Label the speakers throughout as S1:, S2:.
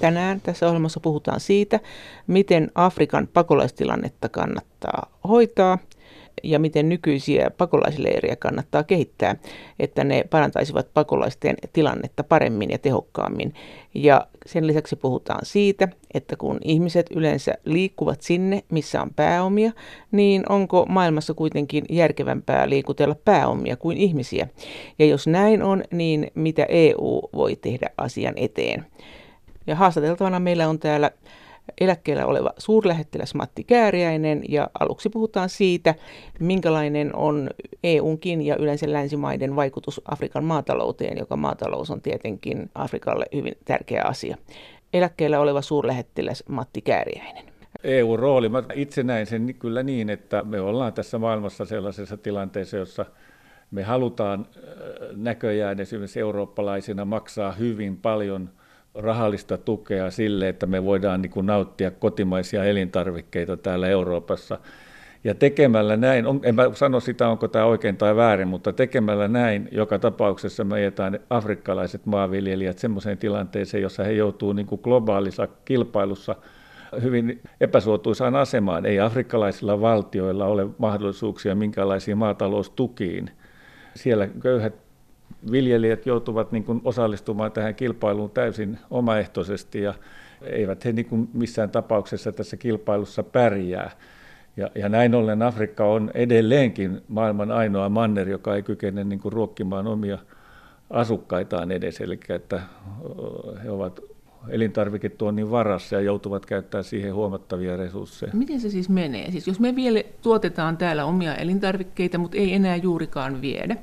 S1: Tänään tässä ohjelmassa puhutaan siitä, miten Afrikan pakolaistilannetta kannattaa hoitaa ja miten nykyisiä pakolaisleiriä kannattaa kehittää, että ne parantaisivat pakolaisten tilannetta paremmin ja tehokkaammin. Ja sen lisäksi puhutaan siitä, että kun ihmiset yleensä liikkuvat sinne, missä on pääomia, niin onko maailmassa kuitenkin järkevämpää liikutella pääomia kuin ihmisiä? Ja jos näin on, niin mitä EU voi tehdä asian eteen? Ja haastateltavana meillä on täällä eläkkeellä oleva suurlähettiläs Matti Kääriäinen ja aluksi puhutaan siitä, minkälainen on EUnkin ja yleensä länsimaiden vaikutus Afrikan maatalouteen, joka maatalous on tietenkin Afrikalle hyvin tärkeä asia. Eläkkeellä oleva suurlähettiläs Matti Kääriäinen.
S2: EU-rooli, mä itse näin sen kyllä niin, että me ollaan tässä maailmassa sellaisessa tilanteessa, jossa me halutaan näköjään esimerkiksi eurooppalaisina maksaa hyvin paljon – rahallista tukea sille, että me voidaan niin kuin nauttia kotimaisia elintarvikkeita täällä Euroopassa. Ja tekemällä näin, on, en mä sano sitä, onko tämä oikein tai väärin, mutta tekemällä näin joka tapauksessa me ajetaan afrikkalaiset maanviljelijät sellaiseen tilanteeseen, jossa he joutuu niin globaalissa kilpailussa hyvin epäsuotuisaan asemaan. Ei afrikkalaisilla valtioilla ole mahdollisuuksia minkälaisiin maataloustukiin. Siellä köyhät viljelijät joutuvat niin kuin osallistumaan tähän kilpailuun täysin omaehtoisesti ja eivät he niin kuin missään tapauksessa tässä kilpailussa pärjää. Ja, ja näin ollen Afrikka on edelleenkin maailman ainoa manner, joka ei kykene niin kuin ruokkimaan omia asukkaitaan edes, eli että he ovat elintarviketuonnin varassa ja joutuvat käyttämään siihen huomattavia resursseja.
S1: Miten se siis menee? Siis jos me vielä tuotetaan täällä omia elintarvikkeita, mutta ei enää juurikaan viedä,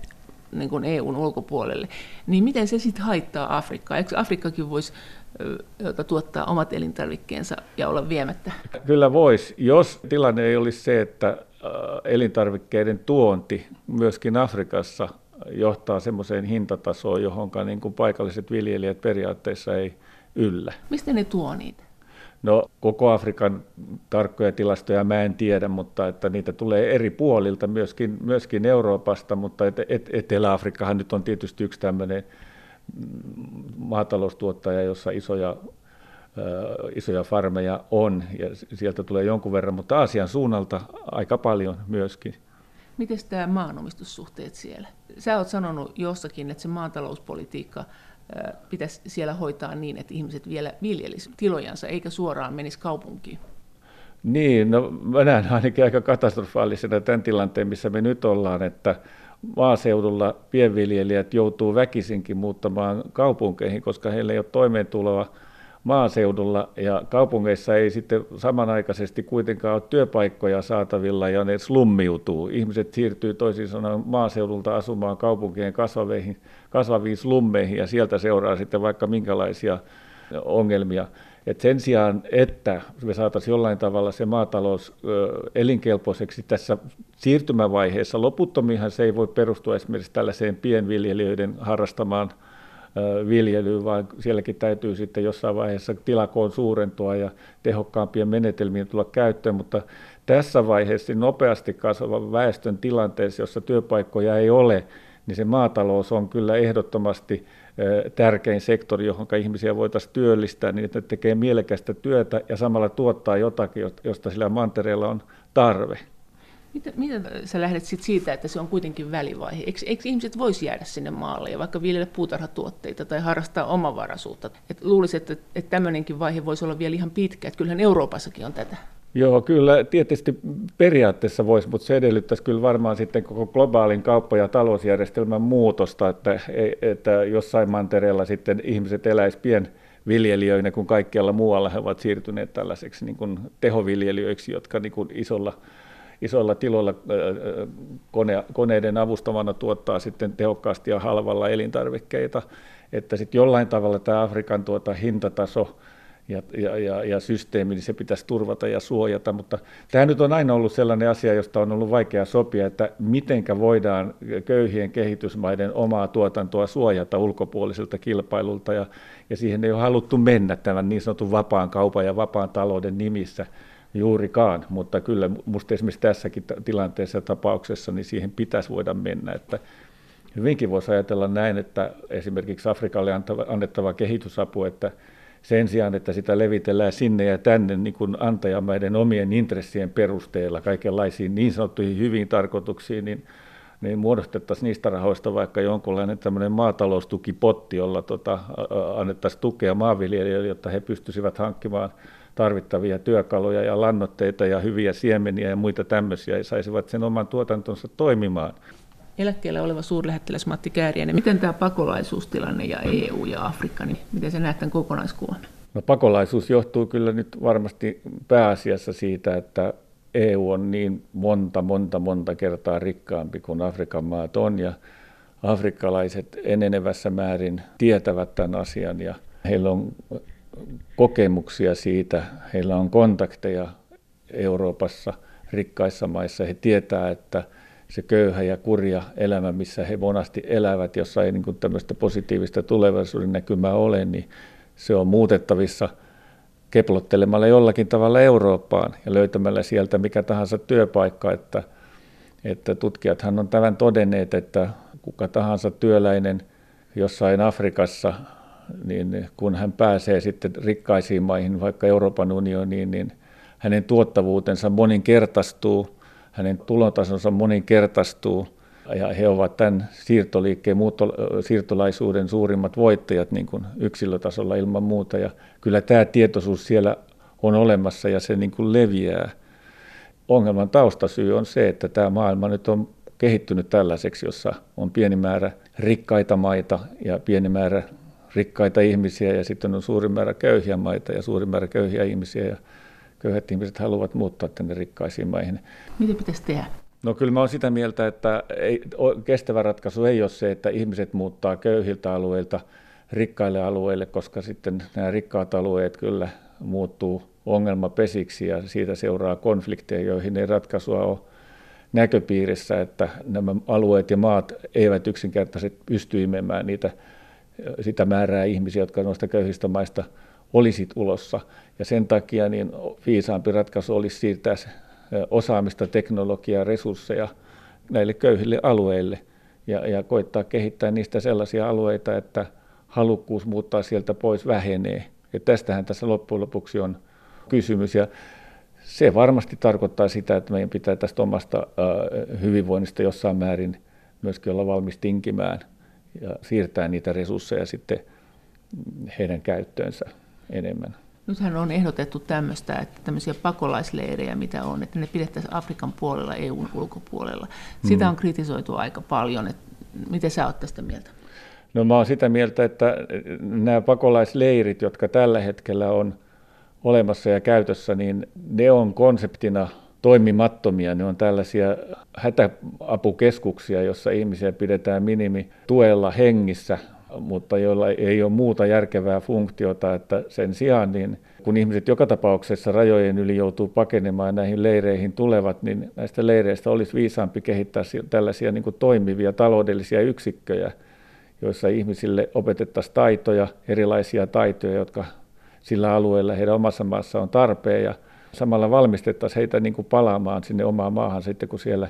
S1: niin kuin EUn ulkopuolelle, niin miten se sitten haittaa Afrikkaa? Eikö Afrikkakin voisi tuottaa omat elintarvikkeensa ja olla viemättä?
S2: Kyllä voisi, jos tilanne ei olisi se, että elintarvikkeiden tuonti myöskin Afrikassa johtaa semmoiseen hintatasoon, johon niin kuin paikalliset viljelijät periaatteessa ei yllä.
S1: Mistä ne tuo niitä?
S2: No koko Afrikan tarkkoja tilastoja mä en tiedä, mutta että niitä tulee eri puolilta, myöskin, myöskin Euroopasta, mutta et, et, Etelä-Afrikkahan nyt on tietysti yksi tämmöinen maataloustuottaja, jossa isoja, isoja farmeja on, ja sieltä tulee jonkun verran, mutta Aasian suunnalta aika paljon myöskin.
S1: Miten tämä maanomistussuhteet siellä? Sä oot sanonut jossakin, että se maatalouspolitiikka pitäisi siellä hoitaa niin, että ihmiset vielä viljelisivät tilojansa eikä suoraan menisi kaupunkiin?
S2: Niin, no mä näen ainakin aika katastrofaalisena tämän tilanteen, missä me nyt ollaan, että maaseudulla pienviljelijät joutuu väkisinkin muuttamaan kaupunkeihin, koska heillä ei ole toimeentuloa maaseudulla ja kaupungeissa ei sitten samanaikaisesti kuitenkaan ole työpaikkoja saatavilla ja ne slummiutuu. Ihmiset siirtyy toisin sanoen maaseudulta asumaan kaupunkien kasvaviin, kasvaviin slummeihin ja sieltä seuraa sitten vaikka minkälaisia ongelmia. Et sen sijaan, että me saataisiin jollain tavalla se maatalous elinkelpoiseksi tässä siirtymävaiheessa, loputtomihan se ei voi perustua esimerkiksi tällaiseen pienviljelijöiden harrastamaan viljelyyn, vaan sielläkin täytyy sitten jossain vaiheessa tilakoon suurentua ja tehokkaampien menetelmien tulla käyttöön, mutta tässä vaiheessa nopeasti kasvavan väestön tilanteessa, jossa työpaikkoja ei ole, niin se maatalous on kyllä ehdottomasti tärkein sektori, johon ihmisiä voitaisiin työllistää niin, että tekee mielekästä työtä ja samalla tuottaa jotakin, josta sillä mantereella on tarve.
S1: Miten, miten sä lähdet sit siitä, että se on kuitenkin välivaihe? Eikö, eikö ihmiset voisi jäädä sinne maalle ja vaikka viljellä puutarhatuotteita tai harrastaa omavaraisuutta? Et luulisin, että, että tämmöinenkin vaihe voisi olla vielä ihan pitkä. Että kyllähän Euroopassakin on tätä.
S2: Joo, kyllä tietysti periaatteessa voisi, mutta se edellyttäisi kyllä varmaan sitten koko globaalin kauppa- ja talousjärjestelmän muutosta, että, että jossain mantereella sitten ihmiset eläisivät pien viljelijöinä, kun kaikkialla muualla he ovat siirtyneet tällaiseksi niin kuin tehoviljelijöiksi, jotka niin kuin isolla isoilla tiloilla kone, koneiden avustamana tuottaa sitten tehokkaasti ja halvalla elintarvikkeita, että sitten jollain tavalla tämä Afrikan tuota hintataso ja, ja, ja, ja systeemi, niin se pitäisi turvata ja suojata, mutta tämä nyt on aina ollut sellainen asia, josta on ollut vaikea sopia, että mitenkä voidaan köyhien kehitysmaiden omaa tuotantoa suojata ulkopuoliselta kilpailulta, ja, ja siihen ei ole haluttu mennä tämän niin sanotun vapaan kaupan ja vapaan talouden nimissä, juurikaan, mutta kyllä minusta esimerkiksi tässäkin tilanteessa ja tapauksessa niin siihen pitäisi voida mennä, että hyvinkin voisi ajatella näin, että esimerkiksi Afrikalle annettava kehitysapu, että sen sijaan, että sitä levitellään sinne ja tänne niin kuin antajamaiden omien intressien perusteella kaikenlaisiin niin sanottuihin hyviin tarkoituksiin, niin, niin muodostettaisiin niistä rahoista vaikka jonkunlainen tämmöinen maataloustukipotti, jolla tota, annettaisiin tukea maanviljelijöille, jotta he pystyisivät hankkimaan tarvittavia työkaluja ja lannoitteita ja hyviä siemeniä ja muita tämmöisiä ja saisivat sen oman tuotantonsa toimimaan.
S1: Eläkkeellä oleva suurlähettiläs Matti Kääriäinen, miten tämä pakolaisuustilanne ja EU ja Afrikka, niin miten se näet tämän kokonaiskuvan?
S2: No pakolaisuus johtuu kyllä nyt varmasti pääasiassa siitä, että EU on niin monta, monta, monta kertaa rikkaampi kuin Afrikan maat on ja afrikkalaiset enenevässä määrin tietävät tämän asian ja heillä on kokemuksia siitä, heillä on kontakteja Euroopassa, rikkaissa maissa, he tietää, että se köyhä ja kurja elämä, missä he monasti elävät, jossa ei niin tämmöistä positiivista tulevaisuuden näkymää ole, niin se on muutettavissa keplottelemalla jollakin tavalla Eurooppaan ja löytämällä sieltä mikä tahansa työpaikka, että, että tutkijathan on tämän todenneet, että kuka tahansa työläinen jossain Afrikassa niin kun hän pääsee sitten rikkaisiin maihin, vaikka Euroopan unioniin, niin hänen tuottavuutensa moninkertaistuu, hänen tulotasonsa moninkertaistuu, ja he ovat tämän siirtoliikkeen, muutto, siirtolaisuuden suurimmat voittajat niin kuin yksilötasolla ilman muuta. Ja kyllä tämä tietoisuus siellä on olemassa ja se niin kuin leviää. Ongelman taustasyy on se, että tämä maailma nyt on kehittynyt tällaiseksi, jossa on pieni määrä rikkaita maita ja pieni määrä rikkaita ihmisiä ja sitten on suuri määrä köyhiä maita ja suuri määrä köyhiä ihmisiä ja köyhät ihmiset haluavat muuttaa tänne rikkaisiin maihin.
S1: Mitä pitäisi tehdä?
S2: No kyllä mä olen sitä mieltä, että ei, kestävä ratkaisu ei ole se, että ihmiset muuttaa köyhiltä alueilta rikkaille alueille, koska sitten nämä rikkaat alueet kyllä muuttuu ongelmapesiksi ja siitä seuraa konflikteja, joihin ei ratkaisua ole näköpiirissä, että nämä alueet ja maat eivät yksinkertaisesti pysty imemään niitä sitä määrää ihmisiä, jotka noista köyhistä maista olisit ulossa. Ja sen takia niin viisaampi ratkaisu olisi siirtää osaamista, teknologiaa, resursseja näille köyhille alueille ja, ja koittaa kehittää niistä sellaisia alueita, että halukkuus muuttaa sieltä pois vähenee. Ja tästähän tässä loppujen lopuksi on kysymys. Ja se varmasti tarkoittaa sitä, että meidän pitää tästä omasta hyvinvoinnista jossain määrin myöskin olla valmis tinkimään – ja siirtää niitä resursseja sitten heidän käyttöönsä enemmän.
S1: Nythän on ehdotettu tämmöistä, että tämmöisiä pakolaisleirejä, mitä on, että ne pidettäisiin Afrikan puolella, EUn ulkopuolella. Sitä mm. on kritisoitu aika paljon. Että miten sä oot tästä mieltä?
S2: No mä oon sitä mieltä, että nämä pakolaisleirit, jotka tällä hetkellä on olemassa ja käytössä, niin ne on konseptina toimimattomia. Ne on tällaisia hätäapukeskuksia, jossa ihmisiä pidetään minimituella hengissä, mutta joilla ei ole muuta järkevää funktiota, että sen sijaan niin kun ihmiset joka tapauksessa rajojen yli joutuu pakenemaan näihin leireihin tulevat, niin näistä leireistä olisi viisaampi kehittää tällaisia niin kuin toimivia taloudellisia yksikköjä, joissa ihmisille opetettaisiin taitoja, erilaisia taitoja, jotka sillä alueella heidän omassa maassa on tarpeen ja samalla valmistettaisiin heitä niin kuin palaamaan sinne omaan maahan sitten, kun siellä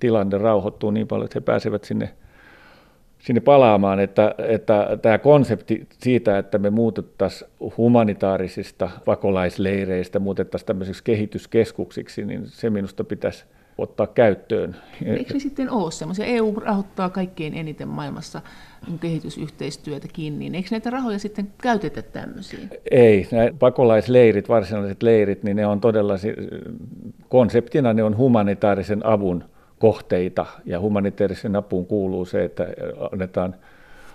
S2: tilanne rauhoittuu niin paljon, että he pääsevät sinne, sinne palaamaan, että, että tämä konsepti siitä, että me muutettaisiin humanitaarisista pakolaisleireistä, muutettaisiin tämmöisiksi kehityskeskuksiksi, niin se minusta pitäisi ottaa käyttöön.
S1: Eikö sitten ole semmoisia? EU rahoittaa kaikkein eniten maailmassa kehitysyhteistyötä kiinni. Eikö näitä rahoja sitten käytetä tämmöisiin?
S2: Ei. Nämä pakolaisleirit, varsinaiset leirit, niin ne on todella, konseptina ne on humanitaarisen avun kohteita. Ja humanitaarisen apuun kuuluu se, että annetaan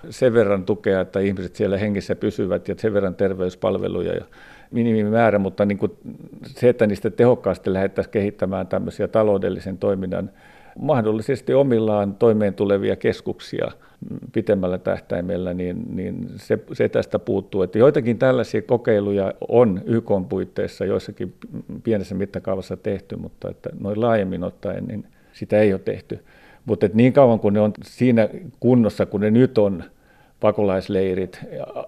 S2: sen verran tukea, että ihmiset siellä hengissä pysyvät ja sen verran terveyspalveluja ja minimimäärä, mutta niin kuin se, että niistä tehokkaasti lähdettäisiin kehittämään tämmöisiä taloudellisen toiminnan mahdollisesti omillaan toimeen tulevia keskuksia pitemmällä tähtäimellä, niin, niin se, se tästä puuttuu. Että joitakin tällaisia kokeiluja on YK puitteissa joissakin pienessä mittakaavassa tehty, mutta että noin laajemmin ottaen niin sitä ei ole tehty. Mutta niin kauan kuin ne on siinä kunnossa, kun ne nyt on, pakolaisleirit,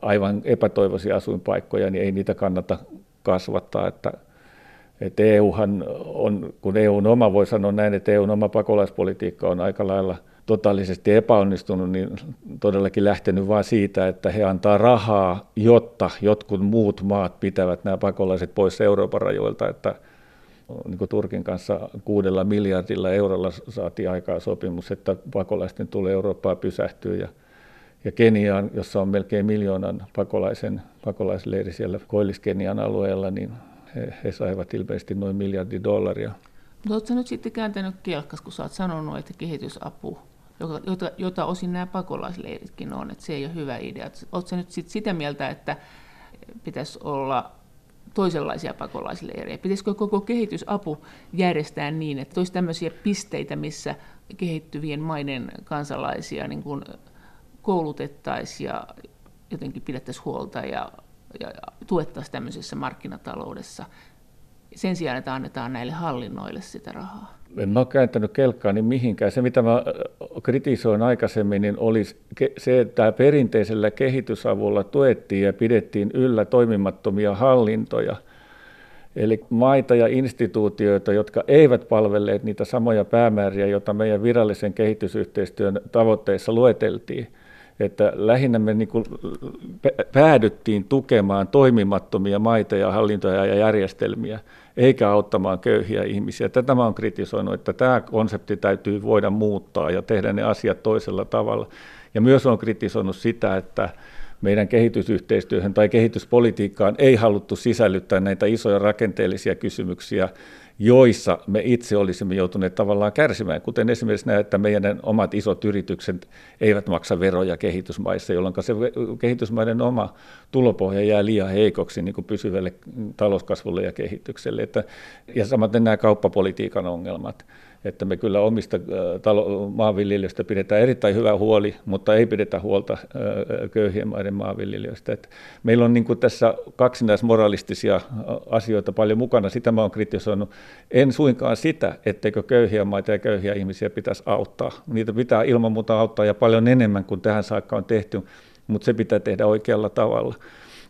S2: aivan epätoivoisia asuinpaikkoja, niin ei niitä kannata kasvattaa. Että, että EUhan on, kun EUn oma, voi sanoa näin, että EUn oma pakolaispolitiikka on aika lailla totaalisesti epäonnistunut, niin todellakin lähtenyt vain siitä, että he antaa rahaa, jotta jotkut muut maat pitävät nämä pakolaiset pois Euroopan rajoilta, että niin kuin Turkin kanssa kuudella miljardilla eurolla saatiin aikaa sopimus, että pakolaisten tulee Eurooppaa pysähtyä. Ja, ja Keniaan, jossa on melkein miljoonan pakolaisen, pakolaisleiri siellä Koillis-Kenian alueella, niin he, he saivat ilmeisesti noin miljardi dollaria.
S1: Mutta oletko nyt sitten kääntänyt kelkkas, kun oot sanonut, että kehitysapu, jota, jota osin nämä pakolaisleiritkin on, että se ei ole hyvä idea. Oletko nyt sit sitä mieltä, että pitäisi olla toisenlaisia pakolaisleirejä? Pitäisikö koko kehitysapu järjestää niin, että olisi tämmöisiä pisteitä, missä kehittyvien maiden kansalaisia niin kuin koulutettaisiin ja jotenkin pidettäisiin huolta ja, ja tuettaisiin tämmöisessä markkinataloudessa sen sijaan, että annetaan näille hallinnoille sitä rahaa?
S2: En ole kääntänyt kelkkaani mihinkään. Se, mitä mä kritisoin aikaisemmin, niin oli se, että perinteisellä kehitysavulla tuettiin ja pidettiin yllä toimimattomia hallintoja. Eli maita ja instituutioita, jotka eivät palvelleet niitä samoja päämääriä, joita meidän virallisen kehitysyhteistyön tavoitteissa lueteltiin – että lähinnä me niin päädyttiin tukemaan toimimattomia maita ja hallintoja ja järjestelmiä, eikä auttamaan köyhiä ihmisiä. Tätä mä olen kritisoinut, että tämä konsepti täytyy voida muuttaa ja tehdä ne asiat toisella tavalla. Ja myös olen kritisoinut sitä, että meidän kehitysyhteistyöhön tai kehityspolitiikkaan ei haluttu sisällyttää näitä isoja rakenteellisia kysymyksiä, joissa me itse olisimme joutuneet tavallaan kärsimään, kuten esimerkiksi näin, että meidän omat isot yritykset eivät maksa veroja kehitysmaissa, jolloin se kehitysmaiden oma tulopohja jää liian heikoksi niin kuin pysyvälle talouskasvulle ja kehitykselle. Että, ja samaten nämä kauppapolitiikan ongelmat että me kyllä omista talo- maanviljelijöistä pidetään erittäin hyvä huoli, mutta ei pidetä huolta köyhien maiden maanviljelijöistä. Että meillä on niin kuin tässä kaksinaismoralistisia asioita paljon mukana, sitä mä olen kritisoinut. En suinkaan sitä, etteikö köyhiä maita ja köyhiä ihmisiä pitäisi auttaa. Niitä pitää ilman muuta auttaa ja paljon enemmän kuin tähän saakka on tehty, mutta se pitää tehdä oikealla tavalla.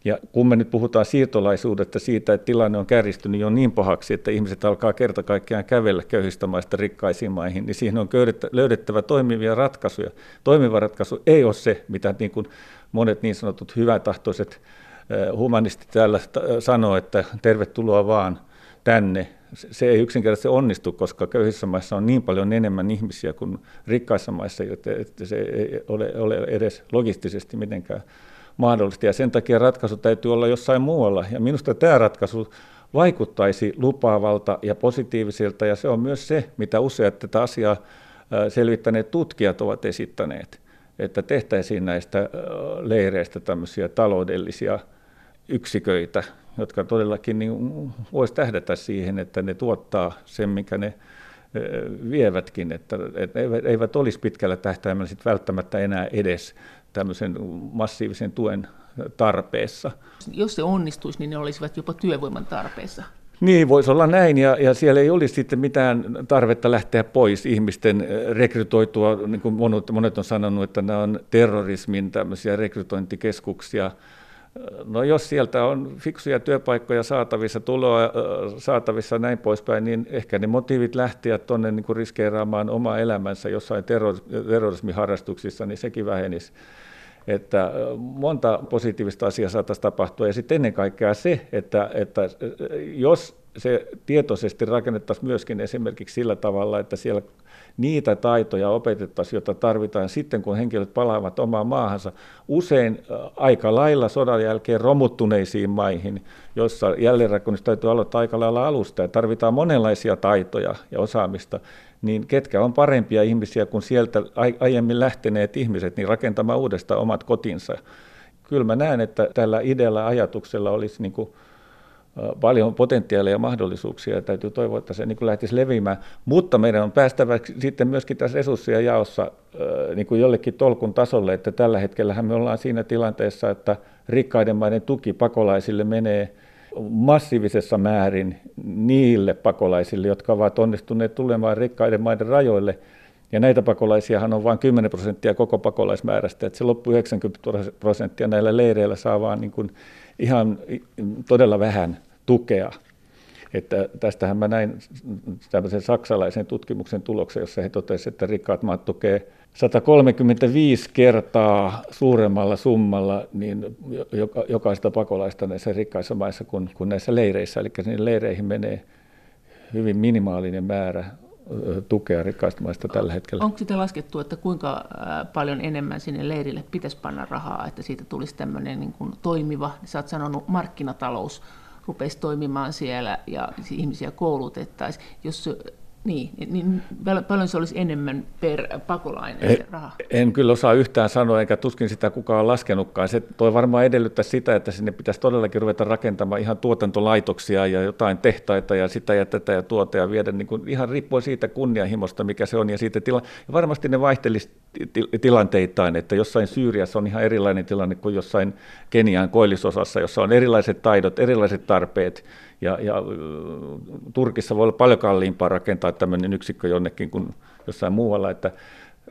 S2: Ja kun me nyt puhutaan siirtolaisuudesta siitä, että tilanne on kärjistynyt jo niin pahaksi, että ihmiset alkaa kerta kaikkiaan kävellä köyhistä maista rikkaisiin maihin, niin siihen on löydettävä toimivia ratkaisuja. Toimiva ratkaisu ei ole se, mitä niin kuin monet niin sanotut hyvätahtoiset humanistit täällä sanoo, että tervetuloa vaan tänne. Se ei yksinkertaisesti onnistu, koska köyhissä maissa on niin paljon enemmän ihmisiä kuin rikkaissa maissa, että se ei ole, ole edes logistisesti mitenkään mahdollista, ja sen takia ratkaisu täytyy olla jossain muualla. Ja minusta tämä ratkaisu vaikuttaisi lupaavalta ja positiiviselta, ja se on myös se, mitä useat tätä asiaa selvittäneet tutkijat ovat esittäneet, että tehtäisiin näistä leireistä tämmöisiä taloudellisia yksiköitä, jotka todellakin niin voisi tähdätä siihen, että ne tuottaa sen, mikä ne vievätkin, että, että eivät olisi pitkällä tähtäimellä sit välttämättä enää edes tämmöisen massiivisen tuen tarpeessa.
S1: Jos se onnistuisi, niin ne olisivat jopa työvoiman tarpeessa.
S2: Niin, voisi olla näin, ja, ja siellä ei olisi sitten mitään tarvetta lähteä pois ihmisten eh, rekrytoitua, niin kuin monet, monet on sanonut, että nämä on terrorismin tämmöisiä rekrytointikeskuksia. No jos sieltä on fiksuja työpaikkoja saatavissa, tuloa saatavissa näin poispäin, niin ehkä ne motiivit lähteä tuonne niin riskeeraamaan omaa elämänsä jossain terrorismiharrastuksissa, niin sekin vähenisi että monta positiivista asiaa saataisiin tapahtua. Ja sitten ennen kaikkea se, että, että jos se tietoisesti rakennettaisiin myöskin esimerkiksi sillä tavalla, että siellä niitä taitoja opetettaisiin, joita tarvitaan sitten, kun henkilöt palaavat omaan maahansa, usein aika lailla sodan jälkeen romuttuneisiin maihin, joissa jälleenrakennus täytyy aloittaa aika lailla alusta ja tarvitaan monenlaisia taitoja ja osaamista, niin ketkä on parempia ihmisiä kuin sieltä aiemmin lähteneet ihmiset, niin rakentamaan uudestaan omat kotinsa. Kyllä mä näen, että tällä idealla ajatuksella olisi niin kuin paljon potentiaalia ja mahdollisuuksia ja täytyy toivoa, että se niin kuin lähtisi leviämään. Mutta meidän on päästävä sitten myöskin tässä resurssien jaossa niin kuin jollekin tolkun tasolle, että tällä hetkellä me ollaan siinä tilanteessa, että rikkaiden maiden tuki pakolaisille menee massiivisessa määrin niille pakolaisille, jotka ovat onnistuneet tulemaan rikkaiden maiden rajoille. Ja näitä pakolaisiahan on vain 10 prosenttia koko pakolaismäärästä, että se loppu 90 prosenttia näillä leireillä saa vaan niin kuin ihan todella vähän tukea. Että tästähän mä näin tämmöisen saksalaisen tutkimuksen tuloksen, jossa he totesivat, että rikkaat maat tukee 135 kertaa suuremmalla summalla niin jokaista pakolaista näissä rikkaissa maissa kuin, kuin näissä leireissä. Eli sinne leireihin menee hyvin minimaalinen määrä tukea rikkaista maista tällä hetkellä.
S1: Onko sitä laskettu, että kuinka paljon enemmän sinne leirille pitäisi panna rahaa, että siitä tulisi tämmöinen niin kuin toimiva, sä oot sanonut markkinatalous, rupeisi toimimaan siellä ja ihmisiä koulutettaisiin. Jos niin, niin paljon se olisi enemmän per pakolainen se raha?
S2: En kyllä osaa yhtään sanoa, eikä tuskin sitä kukaan on laskenutkaan. Se toi varmaan edellyttää sitä, että sinne pitäisi todellakin ruveta rakentamaan ihan tuotantolaitoksia ja jotain tehtaita ja sitä ja tätä ja tuota ja viedä niin kuin, ihan riippuen siitä kunnianhimosta, mikä se on. Ja, siitä tila- ja varmasti ne vaihtelisi tilanteitaan, että jossain Syyriassa on ihan erilainen tilanne kuin jossain Kenian koillisosassa, jossa on erilaiset taidot, erilaiset tarpeet ja, ja Turkissa voi olla paljon kalliimpaa rakentaa tämmöinen yksikkö jonnekin kuin jossain muualla, että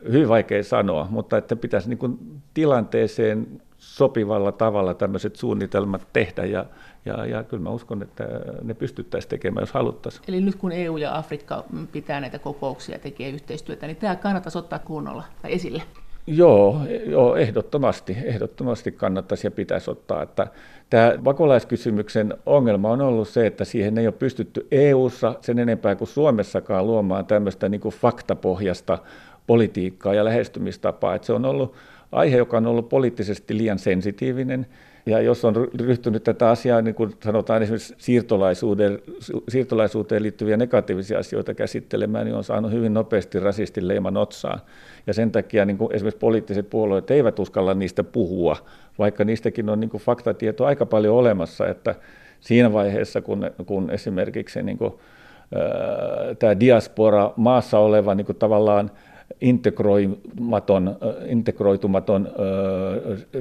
S2: hyvin vaikea sanoa, mutta että pitäisi niin kuin tilanteeseen sopivalla tavalla tämmöiset suunnitelmat tehdä ja, ja, ja kyllä mä uskon, että ne pystyttäisiin tekemään, jos haluttaisiin.
S1: Eli nyt kun EU ja Afrikka pitää näitä kokouksia ja tekee yhteistyötä, niin tämä kannattaisi ottaa kunnolla tai esille?
S2: Joo, joo, ehdottomasti, ehdottomasti kannattaisi ja pitäisi ottaa. Että tämä pakolaiskysymyksen ongelma on ollut se, että siihen ei ole pystytty EU-ssa sen enempää kuin Suomessakaan luomaan tämmöistä niin kuin faktapohjasta politiikkaa ja lähestymistapaa. Että se on ollut aihe, joka on ollut poliittisesti liian sensitiivinen – ja jos on ryhtynyt tätä asiaa, niin kuin sanotaan esimerkiksi siirtolaisuuteen, siirtolaisuuteen liittyviä negatiivisia asioita käsittelemään, niin on saanut hyvin nopeasti rasistin leiman otsaan. Ja sen takia niin kuin esimerkiksi poliittiset puolueet eivät uskalla niistä puhua, vaikka niistäkin on niin kuin faktatieto aika paljon olemassa, että siinä vaiheessa, kun, kun esimerkiksi niin kuin, ää, tämä diaspora maassa oleva niin kuin tavallaan integroimaton, integroitumaton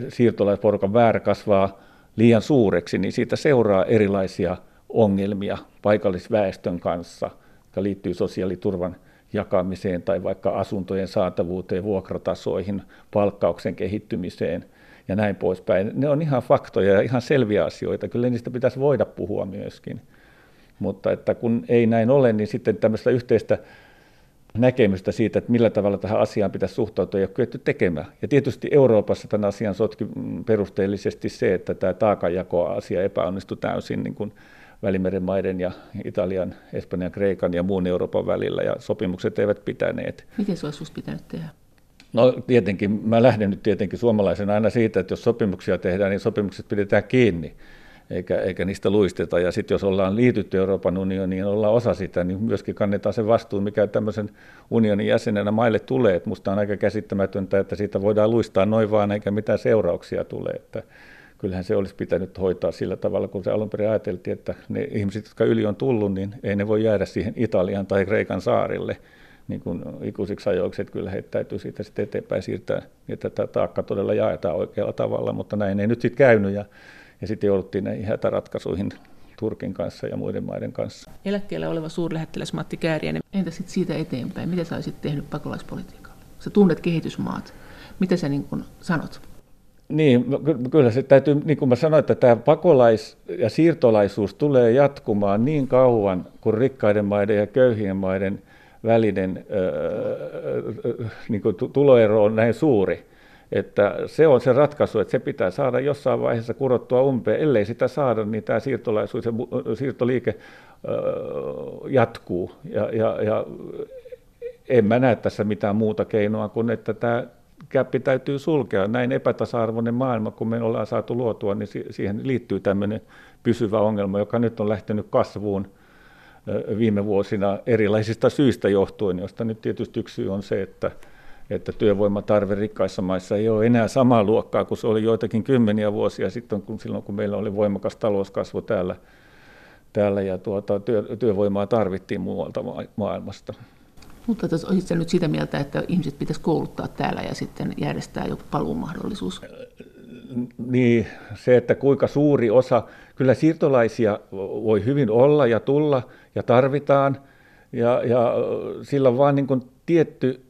S2: siirtolaisporukan väärä kasvaa liian suureksi, niin siitä seuraa erilaisia ongelmia paikallisväestön kanssa, jotka liittyy sosiaaliturvan jakamiseen tai vaikka asuntojen saatavuuteen, vuokratasoihin, palkkauksen kehittymiseen ja näin poispäin. Ne on ihan faktoja ja ihan selviä asioita. Kyllä niistä pitäisi voida puhua myöskin. Mutta että kun ei näin ole, niin sitten tämmöistä yhteistä näkemystä siitä, että millä tavalla tähän asiaan pitäisi suhtautua, ei ole kyetty tekemään. Ja tietysti Euroopassa tämän asian sotki perusteellisesti se, että tämä taakanjako-asia epäonnistui täysin niin kuin Välimeren maiden ja Italian, Espanjan, Kreikan ja muun Euroopan välillä, ja sopimukset eivät pitäneet.
S1: Miten se olisi pitänyt tehdä?
S2: No tietenkin, mä lähden nyt tietenkin suomalaisena aina siitä, että jos sopimuksia tehdään, niin sopimukset pidetään kiinni eikä, eikä niistä luisteta. Ja sitten jos ollaan liitytty Euroopan unioniin ja ollaan osa sitä, niin myöskin kannetaan se vastuu, mikä tämmöisen unionin jäsenenä maille tulee. Et musta on aika käsittämätöntä, että siitä voidaan luistaa noin vaan, eikä mitään seurauksia tule. Että kyllähän se olisi pitänyt hoitaa sillä tavalla, kun se alun perin ajateltiin, että ne ihmiset, jotka yli on tullut, niin ei ne voi jäädä siihen Italian tai Kreikan saarille niin kuin ikuisiksi ajoiksi, että kyllä heitä täytyy siitä sitten eteenpäin siirtää, että tämä taakka todella jaetaan oikealla tavalla, mutta näin ei nyt sitten käynyt, ja ja sitten jouduttiin näihin hätäratkaisuihin Turkin kanssa ja muiden maiden kanssa.
S1: Eläkkeellä oleva suurlähettiläs Matti Kääriäinen, entä sitten siitä eteenpäin? Mitä sä olisit tehnyt pakolaispolitiikalla? Sä tunnet kehitysmaat. Mitä sä niin kun sanot?
S2: Niin, kyllä se täytyy, niin kuin mä sanoin, että tämä pakolais- ja siirtolaisuus tulee jatkumaan niin kauan, kun rikkaiden maiden ja köyhien maiden välinen öö, niin kuin tuloero on näin suuri että se on se ratkaisu, että se pitää saada jossain vaiheessa kurottua umpeen. Ellei sitä saada, niin tämä siirtolaisuus ja siirtoliike jatkuu. Ja, ja, ja en mä näe tässä mitään muuta keinoa kuin, että tämä käppi täytyy sulkea. Näin epätasa-arvoinen maailma, kun me ollaan saatu luotua, niin siihen liittyy tämmöinen pysyvä ongelma, joka nyt on lähtenyt kasvuun viime vuosina erilaisista syistä johtuen, josta nyt tietysti yksi syy on se, että että työvoimatarve rikkaissa maissa ei ole enää samaa luokkaa kuin se oli joitakin kymmeniä vuosia sitten, kun silloin kun meillä oli voimakas talouskasvu täällä, täällä ja tuota, työ, työvoimaa tarvittiin muualta maailmasta.
S1: Mutta olisit nyt sitä mieltä, että ihmiset pitäisi kouluttaa täällä ja sitten järjestää joku paluumahdollisuus?
S2: Niin, se, että kuinka suuri osa, kyllä siirtolaisia voi hyvin olla ja tulla ja tarvitaan, ja, ja sillä on vain niin kuin tietty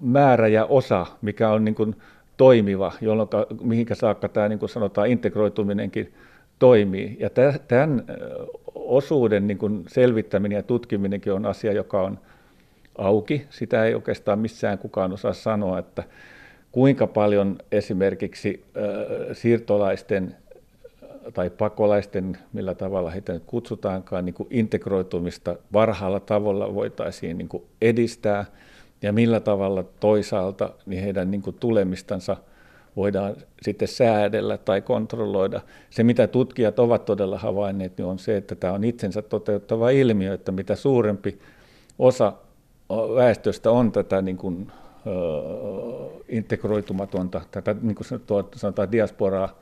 S2: määrä ja osa, mikä on niin kuin toimiva, jolloin mihinkä saakka tämä niin kuin sanotaan integroituminenkin toimii. Ja tämän osuuden niin kuin selvittäminen ja tutkiminenkin on asia, joka on auki. Sitä ei oikeastaan missään kukaan osaa sanoa, että kuinka paljon esimerkiksi siirtolaisten tai pakolaisten, millä tavalla heitä nyt kutsutaankaan, niin kuin integroitumista varhaalla tavalla voitaisiin niin kuin edistää ja millä tavalla toisaalta niin heidän niin kuin tulemistansa voidaan sitten säädellä tai kontrolloida. Se, mitä tutkijat ovat todella havainneet, niin on se, että tämä on itsensä toteuttava ilmiö, että mitä suurempi osa väestöstä on tätä niin kuin, integroitumatonta, tätä niin kuin sanotaan diasporaa,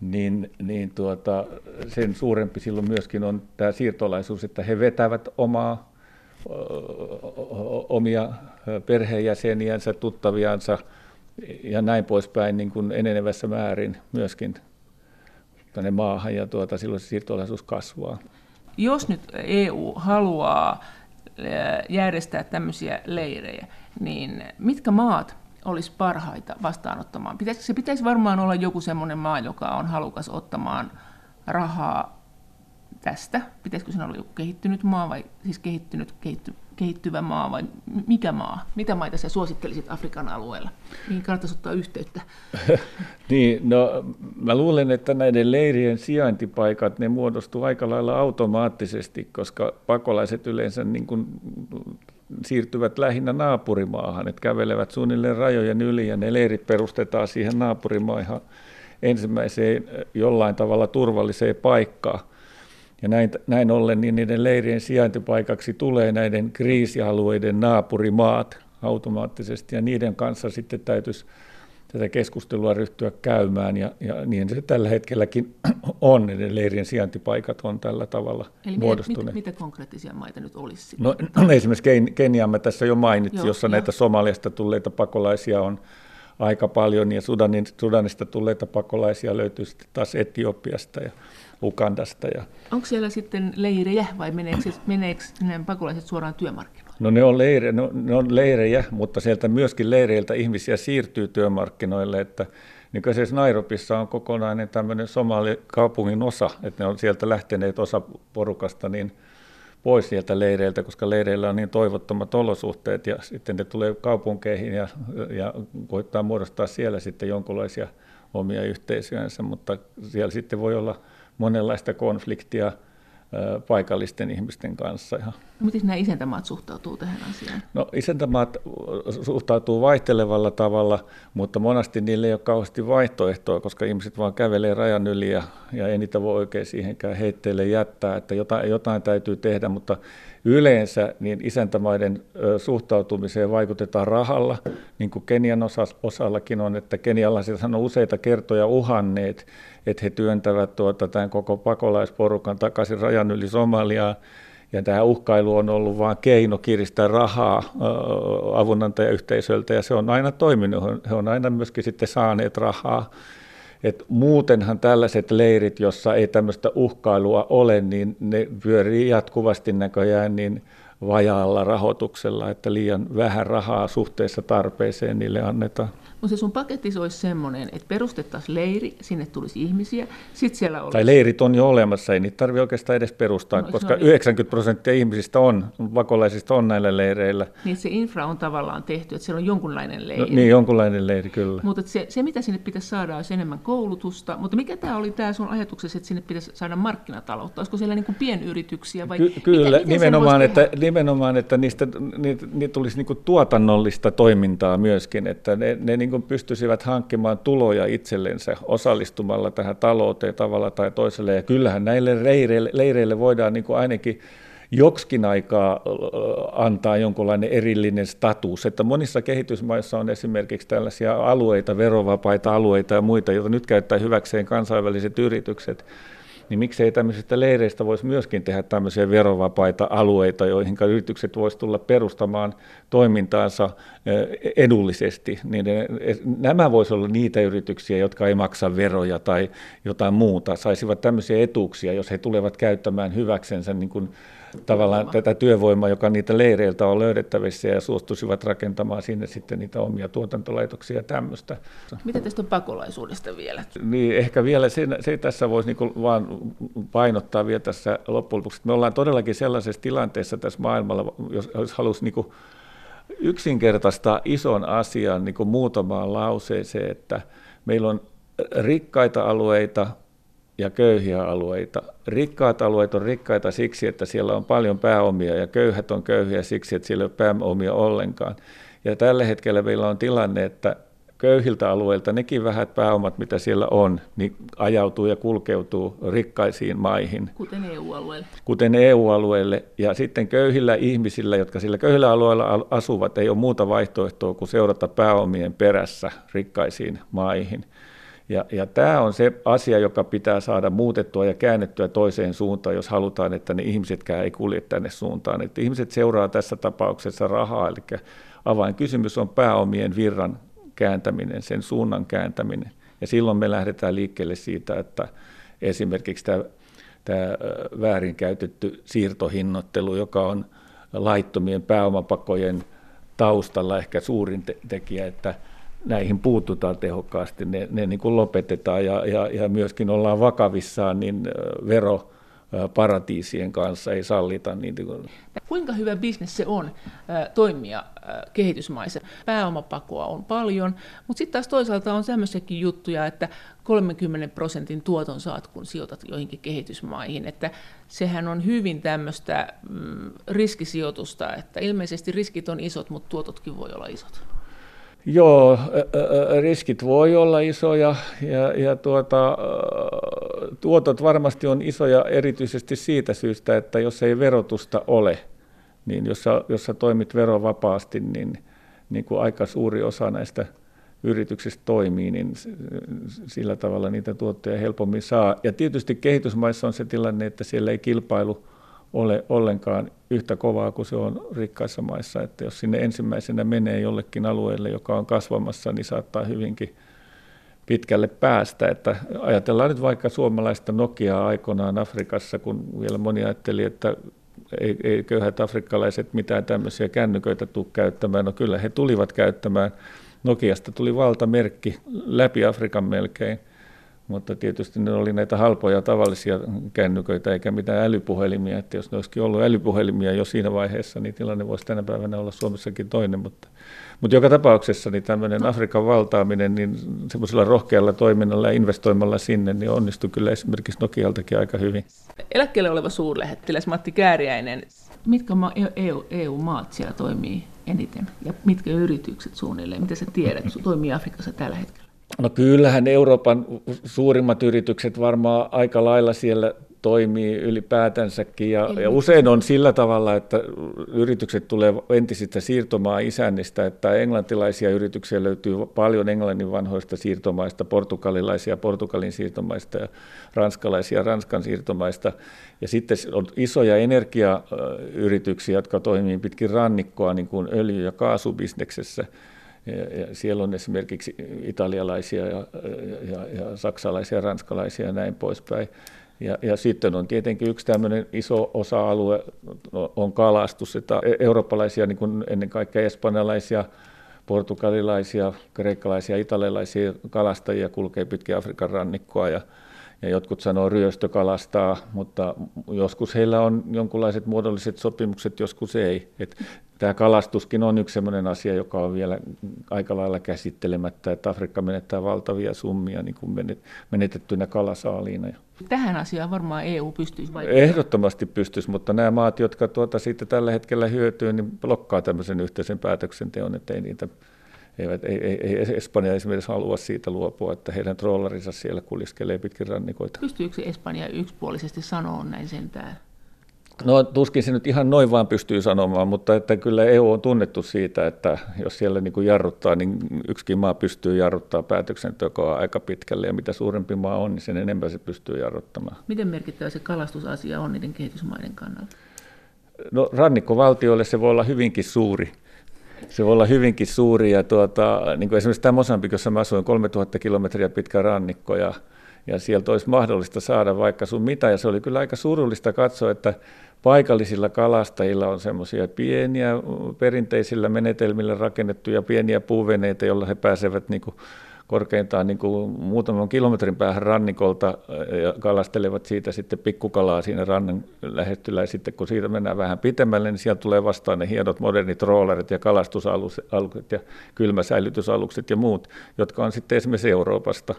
S2: niin, niin tuota, sen suurempi silloin myöskin on tämä siirtolaisuus, että he vetävät omaa, omia perheenjäseniänsä, tuttaviansa ja näin poispäin niin kuin enenevässä määrin myöskin tänne maahan ja tuota, silloin se siirtolaisuus kasvaa.
S1: Jos nyt EU haluaa järjestää tämmöisiä leirejä, niin mitkä maat olisi parhaita vastaanottamaan? Pitäisi, se pitäisi varmaan olla joku semmoinen maa, joka on halukas ottamaan rahaa tästä. Pitäisikö se olla joku kehittynyt maa vai siis kehittynyt, kehitty, kehittyvä maa vai mikä maa? Mitä maita sä suosittelisit Afrikan alueella? Mihin kannattaisi ottaa yhteyttä?
S2: niin, no mä luulen, että näiden leirien sijaintipaikat, ne muodostuu aika lailla automaattisesti, koska pakolaiset yleensä niin kuin siirtyvät lähinnä naapurimaahan, että kävelevät suunnilleen rajojen yli ja ne leirit perustetaan siihen naapurimaahan ensimmäiseen jollain tavalla turvalliseen paikkaan. Ja näin, näin ollen niin niiden leirien sijaintipaikaksi tulee näiden kriisialueiden naapurimaat automaattisesti ja niiden kanssa sitten täytyisi tätä keskustelua ryhtyä käymään ja, ja niin se tällä hetkelläkin on, ne leirien sijaintipaikat on tällä tavalla
S1: Eli
S2: muodostuneet.
S1: Mitä, mitä konkreettisia maita nyt olisi?
S2: No, no esimerkiksi Keniaa mä tässä jo mainitsin, Joo, jossa jo. näitä Somaliasta tulleita pakolaisia on aika paljon ja Sudanin, Sudanista tulleita pakolaisia löytyy sitten taas Etiopiasta ja Ukandasta. Ja...
S1: Onko siellä sitten leirejä vai meneekö, meneekö ne pakolaiset suoraan työmarkkinoille?
S2: No ne on, leire, no, ne on leirejä, mutta sieltä myöskin leireiltä ihmisiä siirtyy työmarkkinoille, että nykyisessä Nairobissa on kokonainen tämmöinen somali kaupungin osa, että ne on sieltä lähteneet osa porukasta niin pois sieltä leireiltä, koska leireillä on niin toivottomat olosuhteet ja sitten ne tulee kaupunkeihin ja, ja koittaa muodostaa siellä sitten jonkinlaisia omia yhteisöjänsä, mutta siellä sitten voi olla monenlaista konfliktia paikallisten ihmisten kanssa.
S1: No, miten nämä isäntämaat suhtautuu tähän asiaan?
S2: No isäntämaat suhtautuu vaihtelevalla tavalla, mutta monasti niille ei ole kauheasti vaihtoehtoa, koska ihmiset vaan kävelee rajan yli ja, ja ei niitä voi oikein siihenkään heitteille jättää, että jotain, jotain täytyy tehdä, mutta yleensä niin isäntämaiden suhtautumiseen vaikutetaan rahalla, niin kuin Kenian osallakin on, että kenialaiset on useita kertoja uhanneet, että he työntävät tuota, tämän koko pakolaisporukan takaisin rajan yli Somaliaan, ja tämä uhkailu on ollut vain keino kiristää rahaa avunantajayhteisöltä, ja se on aina toiminut. He on aina myöskin sitten saaneet rahaa. Et muutenhan tällaiset leirit, jossa ei tämmöistä uhkailua ole, niin ne pyörii jatkuvasti näköjään niin vajaalla rahoituksella, että liian vähän rahaa suhteessa tarpeeseen niille annetaan.
S1: Mutta se sun paketti olisi semmoinen, että perustettaisiin leiri, sinne tulisi ihmisiä, sitten siellä olisi...
S2: Tai leirit on jo olemassa, ei niitä tarvitse oikeastaan edes perustaa, no, koska 90 prosenttia ihmisistä on, pakolaisista on näillä leireillä.
S1: Niin se infra on tavallaan tehty, että siellä on jonkunlainen leiri. No,
S2: niin, jonkunlainen leiri, kyllä.
S1: Mutta se, se, mitä sinne pitäisi saada, olisi enemmän koulutusta, mutta mikä tämä oli tämä sun ajatuksessa, että sinne pitäisi saada markkinataloutta? Olisiko siellä niin kuin pienyrityksiä vai... Ky-
S2: kyllä, miten, miten nimenomaan, että, nimenomaan, että niistä, niitä, niitä tulisi niin kuin tuotannollista toimintaa myöskin, että ne, ne niin niin kuin pystyisivät hankkimaan tuloja itsellensä osallistumalla tähän talouteen tavalla tai toiselle. Ja kyllähän näille leireille, leireille voidaan niin kuin ainakin joksikin aikaa antaa jonkunlainen erillinen status. Että monissa kehitysmaissa on esimerkiksi tällaisia alueita, verovapaita alueita ja muita, joita nyt käyttää hyväkseen kansainväliset yritykset niin miksei tämmöisistä leireistä voisi myöskin tehdä tämmöisiä verovapaita alueita, joihin yritykset voisivat tulla perustamaan toimintaansa edullisesti. Niin nämä voisivat olla niitä yrityksiä, jotka ei maksa veroja tai jotain muuta, saisivat tämmöisiä etuuksia, jos he tulevat käyttämään hyväksensä niin kuin tavallaan tätä työvoimaa, joka niitä leireiltä on löydettävissä ja suostuisivat rakentamaan sinne sitten niitä omia tuotantolaitoksia ja tämmöistä.
S1: Miten tästä on pakolaisuudesta vielä?
S2: Niin, ehkä vielä se, se tässä voisi niin vaan painottaa vielä tässä loppujen lopuksi. Me ollaan todellakin sellaisessa tilanteessa tässä maailmalla, jos, jos halusi niin yksinkertaistaa ison asian niin muutamaan lauseeseen, että meillä on rikkaita alueita, ja köyhiä alueita. Rikkaat alueet on rikkaita siksi, että siellä on paljon pääomia ja köyhät on köyhiä siksi, että siellä ei ole pääomia ollenkaan. Ja tällä hetkellä meillä on tilanne, että köyhiltä alueilta nekin vähät pääomat, mitä siellä on, niin ajautuu ja kulkeutuu rikkaisiin maihin.
S1: Kuten EU-alueelle.
S2: Kuten EU-alueelle. Ja sitten köyhillä ihmisillä, jotka sillä köyhillä alueilla asuvat, ei ole muuta vaihtoehtoa kuin seurata pääomien perässä rikkaisiin maihin. Ja, ja tämä on se asia, joka pitää saada muutettua ja käännettyä toiseen suuntaan, jos halutaan, että ne ihmisetkään ei kulje tänne suuntaan. Että ihmiset seuraa tässä tapauksessa rahaa, eli avainkysymys on pääomien virran kääntäminen, sen suunnan kääntäminen. Ja silloin me lähdetään liikkeelle siitä, että esimerkiksi tämä, tämä väärinkäytetty siirtohinnoittelu, joka on laittomien pääomapakojen taustalla ehkä suurin te- tekijä, että näihin puututaan tehokkaasti, ne, ne niin kuin lopetetaan ja, ja, ja myöskin ollaan vakavissaan, niin vero paratiisien kanssa ei sallita. Niin
S1: Kuinka hyvä bisnes se on toimia kehitysmaissa? Pääomapakoa on paljon, mutta sitten taas toisaalta on sellaisiakin juttuja, että 30 prosentin tuoton saat, kun sijoitat joihinkin kehitysmaihin. Että sehän on hyvin tämmöistä mm, riskisijoitusta, että ilmeisesti riskit on isot, mutta tuototkin voi olla isot.
S2: Joo, riskit voi olla isoja ja, ja tuota, tuotot varmasti on isoja erityisesti siitä syystä, että jos ei verotusta ole, niin jos sä, jos sä toimit verovapaasti, niin, niin kuin aika suuri osa näistä yrityksistä toimii, niin sillä tavalla niitä tuottoja helpommin saa. Ja tietysti kehitysmaissa on se tilanne, että siellä ei kilpailu ole ollenkaan yhtä kovaa kuin se on rikkaissa maissa. Että jos sinne ensimmäisenä menee jollekin alueelle, joka on kasvamassa, niin saattaa hyvinkin pitkälle päästä. Että ajatellaan nyt vaikka suomalaista Nokiaa aikoinaan Afrikassa, kun vielä moni ajatteli, että ei, ei köyhät afrikkalaiset mitään tämmöisiä kännyköitä tule käyttämään. No kyllä he tulivat käyttämään. Nokiasta tuli valtamerkki läpi Afrikan melkein mutta tietysti ne oli näitä halpoja tavallisia kännyköitä eikä mitään älypuhelimia, että jos ne olisikin ollut älypuhelimia jo siinä vaiheessa, niin tilanne voisi tänä päivänä olla Suomessakin toinen, mutta, mutta joka tapauksessa niin tämmöinen Afrikan valtaaminen, niin semmoisella rohkealla toiminnalla ja investoimalla sinne, niin onnistui kyllä esimerkiksi Nokialtakin aika hyvin.
S1: Eläkkeelle oleva suurlähettiläs Matti Kääriäinen, mitkä EU, EU-maat siellä toimii eniten? Ja mitkä yritykset suunnilleen, mitä sä tiedät, toimii Afrikassa tällä hetkellä?
S2: No kyllähän Euroopan suurimmat yritykset varmaan aika lailla siellä toimii ylipäätänsäkin ja, ja usein on sillä tavalla, että yritykset tulee entisistä siirtomaa isännistä, että englantilaisia yrityksiä löytyy paljon englannin vanhoista siirtomaista, portugalilaisia Portugalin siirtomaista ja ranskalaisia Ranskan siirtomaista. Ja sitten on isoja energiayrityksiä, jotka toimii pitkin rannikkoa niin kuin öljy- ja kaasubisneksessä – ja, siellä on esimerkiksi italialaisia ja, ja, ja saksalaisia ja ranskalaisia ja näin poispäin. Ja, ja sitten on tietenkin yksi tämmöinen iso osa-alue on kalastus, että e, eurooppalaisia, niin kuin ennen kaikkea espanjalaisia, portugalilaisia, kreikkalaisia, italialaisia kalastajia kulkee pitkin Afrikan rannikkoa ja, ja jotkut sanoo ryöstökalastaa, mutta joskus heillä on jonkinlaiset muodolliset sopimukset, joskus ei. Et tämä kalastuskin on yksi sellainen asia, joka on vielä aika lailla käsittelemättä, että Afrikka menettää valtavia summia niin kuin menetettynä kalasaaliina.
S1: Tähän asiaan varmaan EU pystyisi vaikuttamaan.
S2: Ehdottomasti pystyisi, mutta nämä maat, jotka tuota siitä tällä hetkellä hyötyy, niin blokkaa tämmöisen yhteisen päätöksenteon, että ei niitä eivät, ei, ei, ei Espanja esimerkiksi halua siitä luopua, että heidän trollarinsa siellä kuljeskelee pitkin rannikoita.
S1: Pystyykö Espanja yksipuolisesti sanoa näin sentään?
S2: No tuskin se nyt ihan noin vaan pystyy sanomaan, mutta että kyllä EU on tunnettu siitä, että jos siellä niin kuin jarruttaa, niin yksikin maa pystyy jarruttaa päätöksentekoa aika pitkälle ja mitä suurempi maa on, niin sen enemmän se pystyy jarruttamaan.
S1: Miten merkittävä se kalastusasia on niiden kehitysmaiden kannalta?
S2: No rannikkovaltioille se voi olla hyvinkin suuri se voi olla hyvinkin suuri. Ja tuota, niin kuin esimerkiksi tämä Mosambik, jossa mä asuin 3000 kilometriä pitkä rannikko ja, ja sieltä olisi mahdollista saada vaikka sun mitä. Ja se oli kyllä aika surullista katsoa, että paikallisilla kalastajilla on semmoisia pieniä perinteisillä menetelmillä rakennettuja pieniä puuveneitä, joilla he pääsevät niin kuin korkeintaan niin kuin muutaman kilometrin päähän rannikolta ja kalastelevat siitä sitten pikkukalaa siinä rannan lähettyllä. Ja sitten kun siitä mennään vähän pitemmälle, niin sieltä tulee vastaan ne hienot modernit rollerit ja kalastusalukset ja kylmäsäilytysalukset ja muut, jotka on sitten esimerkiksi Euroopasta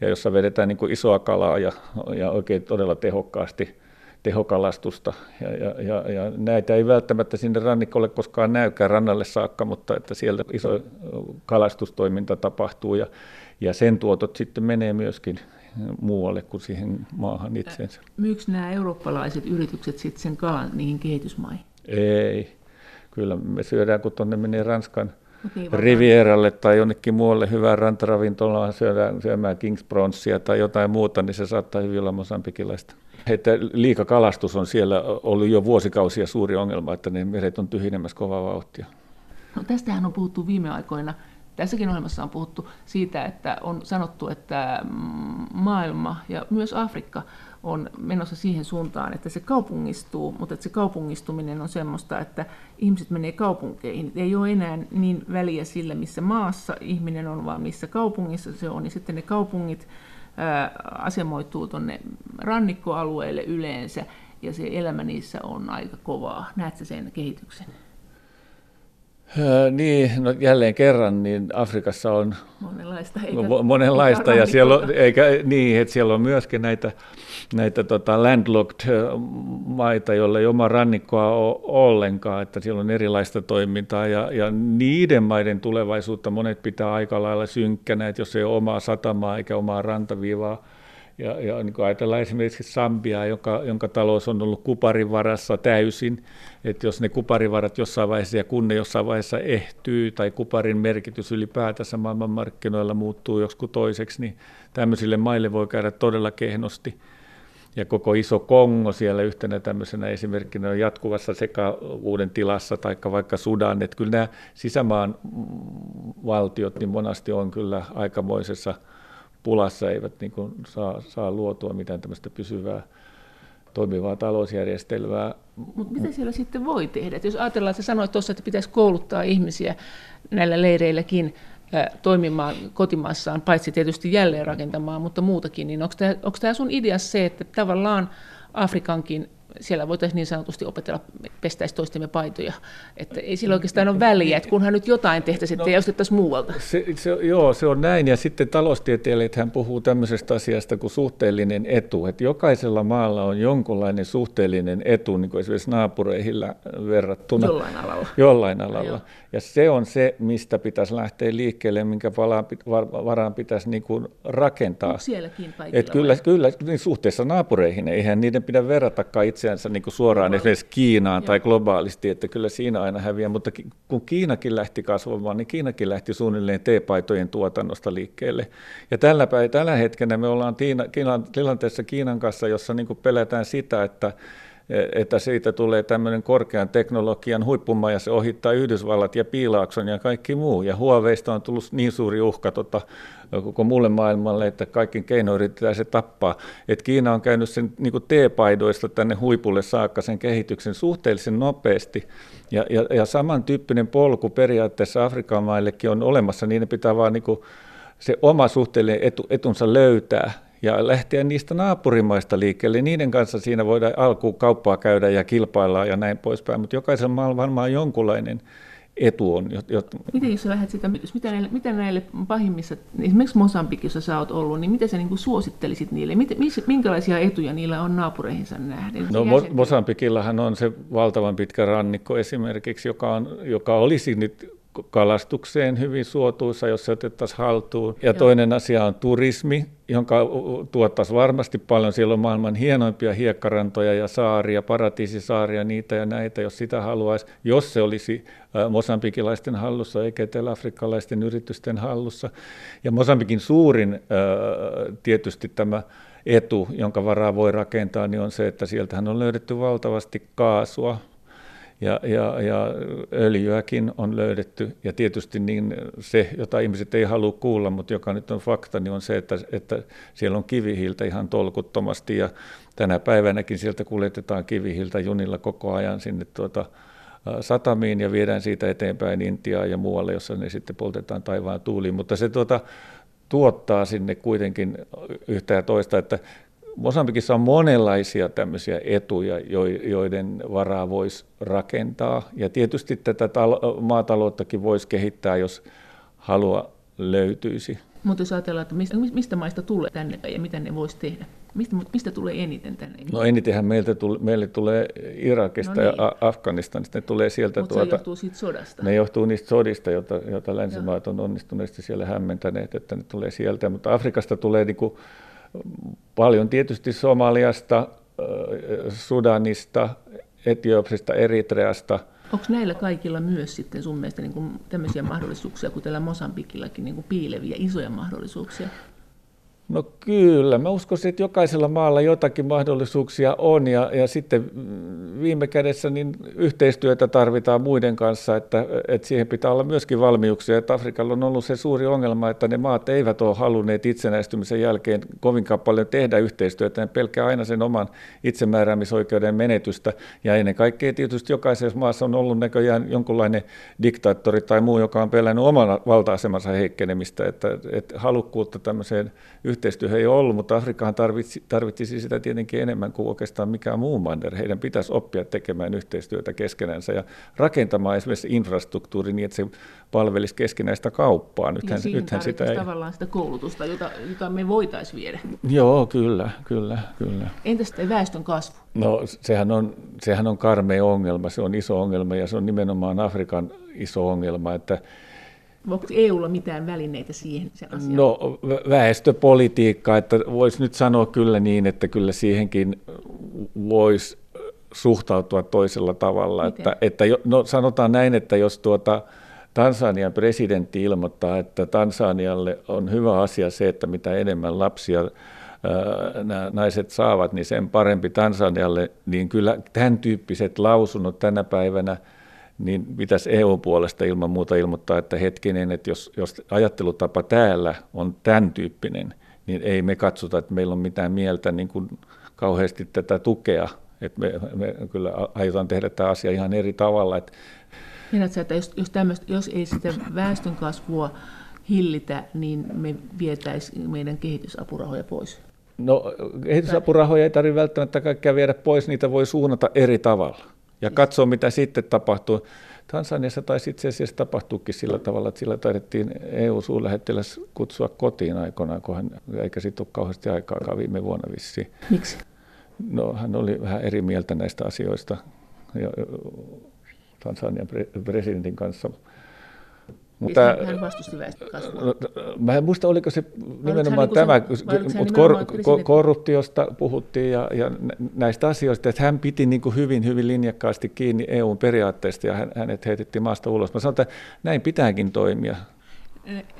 S2: ja jossa vedetään niin kuin isoa kalaa ja, ja oikein todella tehokkaasti tehokalastusta. Ja, ja, ja, ja näitä ei välttämättä sinne rannikolle koskaan näykään rannalle saakka, mutta että siellä iso kalastustoiminta tapahtuu ja, ja sen tuotot sitten menee myöskin muualle kuin siihen maahan itseensä.
S1: Myyks nämä eurooppalaiset yritykset sitten sen kalan niihin kehitysmaihin?
S2: Ei. Kyllä me syödään, kun tuonne menee Ranskan niin, Rivieralle tai jonnekin muualle hyvään rantaravintolaan syödään, syömään Kings Bronzea tai jotain muuta, niin se saattaa hyvin olla mosambikilaista. Että liikakalastus on siellä ollut jo vuosikausia suuri ongelma, että ne meret on tyhjenemässä kovaa vauhtia.
S1: No tästähän on puhuttu viime aikoina. Tässäkin ohjelmassa on puhuttu siitä, että on sanottu, että maailma ja myös Afrikka on menossa siihen suuntaan, että se kaupungistuu, mutta että se kaupungistuminen on semmoista, että ihmiset menee kaupunkeihin. Ei ole enää niin väliä sillä, missä maassa ihminen on, vaan missä kaupungissa se on. Ja sitten ne kaupungit asemoituu tuonne rannikkoalueelle yleensä, ja se elämä niissä on aika kovaa. Näetkö sen kehityksen?
S2: Niin, no jälleen kerran, niin Afrikassa on
S1: monenlaista,
S2: eikä, monenlaista eikä ja siellä on, eikä, niin, että siellä on myöskin näitä, näitä tota landlocked maita, joilla ei oma rannikkoa ole ollenkaan, että siellä on erilaista toimintaa ja, ja niiden maiden tulevaisuutta monet pitää aika lailla synkkänä, että jos ei ole omaa satamaa eikä omaa rantaviivaa, ja, ja niin ajatellaan esimerkiksi Sambiaa, joka, jonka talous on ollut kuparin varassa täysin, että jos ne kuparivarat jossain vaiheessa ja kun ne jossain vaiheessa ehtyy tai kuparin merkitys ylipäätänsä maailmanmarkkinoilla muuttuu joskus toiseksi, niin tämmöisille maille voi käydä todella kehnosti. Ja koko iso Kongo siellä yhtenä tämmöisenä esimerkkinä on jatkuvassa sekavuuden tilassa, tai vaikka Sudan, että kyllä nämä sisämaan valtiot niin monasti on kyllä aikamoisessa pulassa eivät niin kuin saa, saa luotua mitään tämmöistä pysyvää toimivaa talousjärjestelmää.
S1: Mutta mitä siellä sitten voi tehdä? Et jos ajatellaan, että sanoit tuossa, että pitäisi kouluttaa ihmisiä näillä leireilläkin toimimaan kotimaassaan, paitsi tietysti jälleen rakentamaan, mutta muutakin, niin onko tämä sun idea se, että tavallaan Afrikankin siellä voitaisiin niin sanotusti opetella, pestäisi toistemme paitoja. Että ei sillä oikeastaan ole väliä, että kunhan nyt jotain tehtäisiin, että no, ostettaisiin muualta.
S2: Se, se, joo, se on näin. Ja sitten taloustieteilijät hän puhuu tämmöisestä asiasta kuin suhteellinen etu. Että jokaisella maalla on jonkunlainen suhteellinen etu, niin kuin esimerkiksi naapureihin verrattuna.
S1: Jollain alalla.
S2: Jollain alalla. Ja se on se, mistä pitäisi lähteä liikkeelle, minkä varaan pitäisi niin kuin rakentaa.
S1: Sielläkin
S2: Et kyllä, kyllä niin suhteessa naapureihin, eihän niiden pidä verratakaan itseänsä niin kuin suoraan esimerkiksi Kiinaan Joo. tai globaalisti, että kyllä siinä aina häviää. Mutta kun Kiinakin lähti kasvamaan, niin Kiinakin lähti suunnilleen teepaitojen tuotannosta liikkeelle. Ja tällä, päivä, tällä hetkellä me ollaan tilanteessa Kiinan kanssa, jossa niin kuin pelätään sitä, että että siitä tulee tämmöinen korkean teknologian huippumaa ja se ohittaa Yhdysvallat ja Piilaakson ja kaikki muu. Ja Huaweista on tullut niin suuri uhka tota, koko muulle maailmalle, että kaikki keino yritetään se tappaa. Et Kiina on käynyt sen niin T-paidoista tänne huipulle saakka sen kehityksen suhteellisen nopeasti. Ja, ja, ja samantyyppinen polku periaatteessa Afrikan maillekin on olemassa, niin ne pitää vaan niin se oma suhteellinen etu, etunsa löytää ja lähteä niistä naapurimaista liikkeelle. Niiden kanssa siinä voidaan alkuun kauppaa käydä ja kilpailla ja näin poispäin, mutta jokaisella maalla varmaan jonkunlainen etu on. Jot...
S1: Miten jos lähdet sitä, mitä näille, mitä näille pahimmissa, esimerkiksi Mosambikissa sä oot ollut, niin miten sä niin kuin suosittelisit niille? Mit, minkälaisia etuja niillä on naapureihinsa nähden?
S2: No Mosambikillahan on se valtavan pitkä rannikko esimerkiksi, joka, on, joka olisi nyt kalastukseen hyvin suotuisa, jos se otettaisiin haltuun. Ja Joo. toinen asia on turismi, jonka tuottaisi varmasti paljon. Siellä on maailman hienoimpia hiekkarantoja ja saaria, paratiisisaaria, niitä ja näitä, jos sitä haluaisi. Jos se olisi mosambikilaisten hallussa eikä etelä-afrikkalaisten yritysten hallussa. Ja Mosambikin suurin tietysti tämä etu, jonka varaa voi rakentaa, niin on se, että sieltähän on löydetty valtavasti kaasua, ja, ja, ja öljyäkin on löydetty. Ja tietysti niin se, jota ihmiset ei halua kuulla, mutta joka nyt on fakta, niin on se, että, että siellä on kivihiiltä ihan tolkuttomasti. Ja tänä päivänäkin sieltä kuljetetaan kivihiiltä junilla koko ajan sinne tuota, satamiin ja viedään siitä eteenpäin Intiaan ja muualle, jossa ne sitten poltetaan taivaan tuuliin. Mutta se tuota, tuottaa sinne kuitenkin yhtä ja toista, että Mosambikissa on monenlaisia tämmöisiä etuja, joiden varaa voisi rakentaa. Ja tietysti tätä maatalouttakin voisi kehittää, jos halua löytyisi.
S1: Mutta jos ajatellaan, että mistä, maista tulee tänne ja mitä ne voisi tehdä? Mistä, mistä tulee eniten tänne?
S2: No enitenhän meiltä tule, meille tulee Irakista no niin. ja Afganistanista. Ne tulee sieltä
S1: Mutta tuota, se johtuu siitä sodasta?
S2: Ne johtuu niistä sodista, joita, joita länsimaat on onnistuneesti siellä hämmentäneet, että ne tulee sieltä. Mutta Afrikasta tulee niin kuin paljon tietysti Somaliasta, Sudanista, Etiopisesta, Eritreasta.
S1: Onko näillä kaikilla myös sitten sun mielestä niin kuin tämmöisiä mahdollisuuksia, kuin tällä Mosambikillakin, niin kuin piileviä isoja mahdollisuuksia?
S2: No kyllä, mä uskoisin, että jokaisella maalla jotakin mahdollisuuksia on ja, ja sitten viime kädessä niin yhteistyötä tarvitaan muiden kanssa, että, että siihen pitää olla myöskin valmiuksia. Että Afrikalla on ollut se suuri ongelma, että ne maat eivät ole halunneet itsenäistymisen jälkeen kovinkaan paljon tehdä yhteistyötä, ne pelkää aina sen oman itsemääräämisoikeuden menetystä. Ja ennen kaikkea tietysti jokaisessa maassa on ollut näköjään jonkunlainen diktaattori tai muu, joka on pelännyt oman valta-asemansa heikkenemistä, että, että halukkuutta tämmöiseen yhteistyöhön ei ollut, mutta Afrikkahan tarvitsi, tarvitsisi sitä tietenkin enemmän kuin oikeastaan mikään muu manner. Heidän pitäisi oppia tekemään yhteistyötä keskenänsä ja rakentamaan esimerkiksi infrastruktuuri niin, että se palvelisi keskinäistä kauppaa.
S1: Nythän, ja nythän sitä ei... tavallaan sitä koulutusta, jota, jota me voitaisiin viedä.
S2: Joo, kyllä, kyllä, kyllä.
S1: Entäs väestön kasvu?
S2: No sehän on, sehän on karmea ongelma, se on iso ongelma ja se on nimenomaan Afrikan iso ongelma, että
S1: Onko EUlla mitään välineitä siihen sen asiaan?
S2: No väestöpolitiikka, että voisi nyt sanoa kyllä niin, että kyllä siihenkin voisi suhtautua toisella tavalla. Että, että, no sanotaan näin, että jos tuota, Tansanian presidentti ilmoittaa, että Tansanialle on hyvä asia se, että mitä enemmän lapsia nämä naiset saavat, niin sen parempi Tansanialle, niin kyllä tämän tyyppiset lausunnot tänä päivänä – niin pitäisi EU-puolesta ilman muuta ilmoittaa, että hetkinen, että jos, jos ajattelutapa täällä on tämän tyyppinen, niin ei me katsota, että meillä on mitään mieltä niin kuin kauheasti tätä tukea. Että me, me kyllä aiotaan tehdä tämä asia ihan eri tavalla. Että
S1: Mielestäni, että jos, jos, jos ei sitä väestönkasvua hillitä, niin me vietäisiin meidän kehitysapurahoja pois?
S2: No kehitysapurahoja ei tarvitse välttämättä kaikkea viedä pois, niitä voi suunnata eri tavalla ja katsoa, mitä sitten tapahtuu. Tansaniassa taisi itse asiassa tapahtuukin sillä tavalla, että sillä taidettiin EU-suurlähettiläs kutsua kotiin aikoinaan, kun hän, eikä siitä ole kauheasti aikaa viime vuonna vissiin.
S1: Miksi?
S2: No hän oli vähän eri mieltä näistä asioista ja Tansanian presidentin kanssa.
S1: Mutta, hän vastusti väestönkasvua. No,
S2: mä en muista, oliko se nimenomaan niinku tämä, mutta kor, kor, korruptiosta puhuttiin ja, ja näistä asioista, että hän piti niin kuin hyvin, hyvin linjakkaasti kiinni EUn periaatteista ja hänet heitettiin maasta ulos. Mä sanon, että näin pitääkin toimia.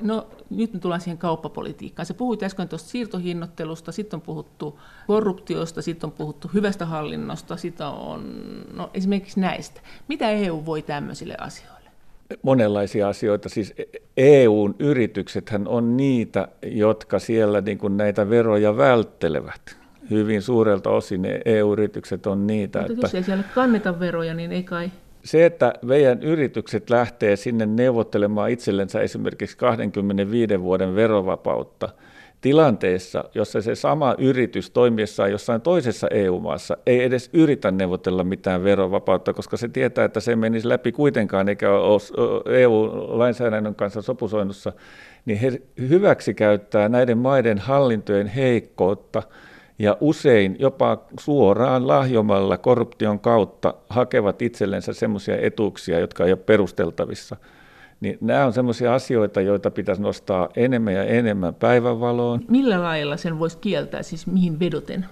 S1: No nyt me tullaan siihen kauppapolitiikkaan. Se puhuit äsken tuosta siirtohinnottelusta, sitten on puhuttu korruptiosta, sitten on puhuttu hyvästä hallinnosta, sitten on no, esimerkiksi näistä. Mitä EU voi tämmöisille asioille?
S2: Monenlaisia asioita. Siis EUn yrityksethän on niitä, jotka siellä niin kuin näitä veroja välttelevät. Hyvin suurelta osin ne EU-yritykset on niitä.
S1: Mutta että jos ei siellä kanneta veroja, niin ei kai...
S2: Se, että meidän yritykset lähtee sinne neuvottelemaan itsellensä esimerkiksi 25 vuoden verovapautta – tilanteessa, jossa se sama yritys toimiessaan jossain toisessa EU-maassa ei edes yritä neuvotella mitään verovapautta, koska se tietää, että se menisi läpi kuitenkaan eikä ole EU-lainsäädännön kanssa sopusoinnussa, niin he hyväksi käyttää näiden maiden hallintojen heikkoutta ja usein jopa suoraan lahjomalla korruption kautta hakevat itsellensä sellaisia etuuksia, jotka ei ole perusteltavissa – niin nämä on sellaisia asioita, joita pitäisi nostaa enemmän ja enemmän päivänvaloon.
S1: Millä lailla sen voisi kieltää, siis mihin vedoten?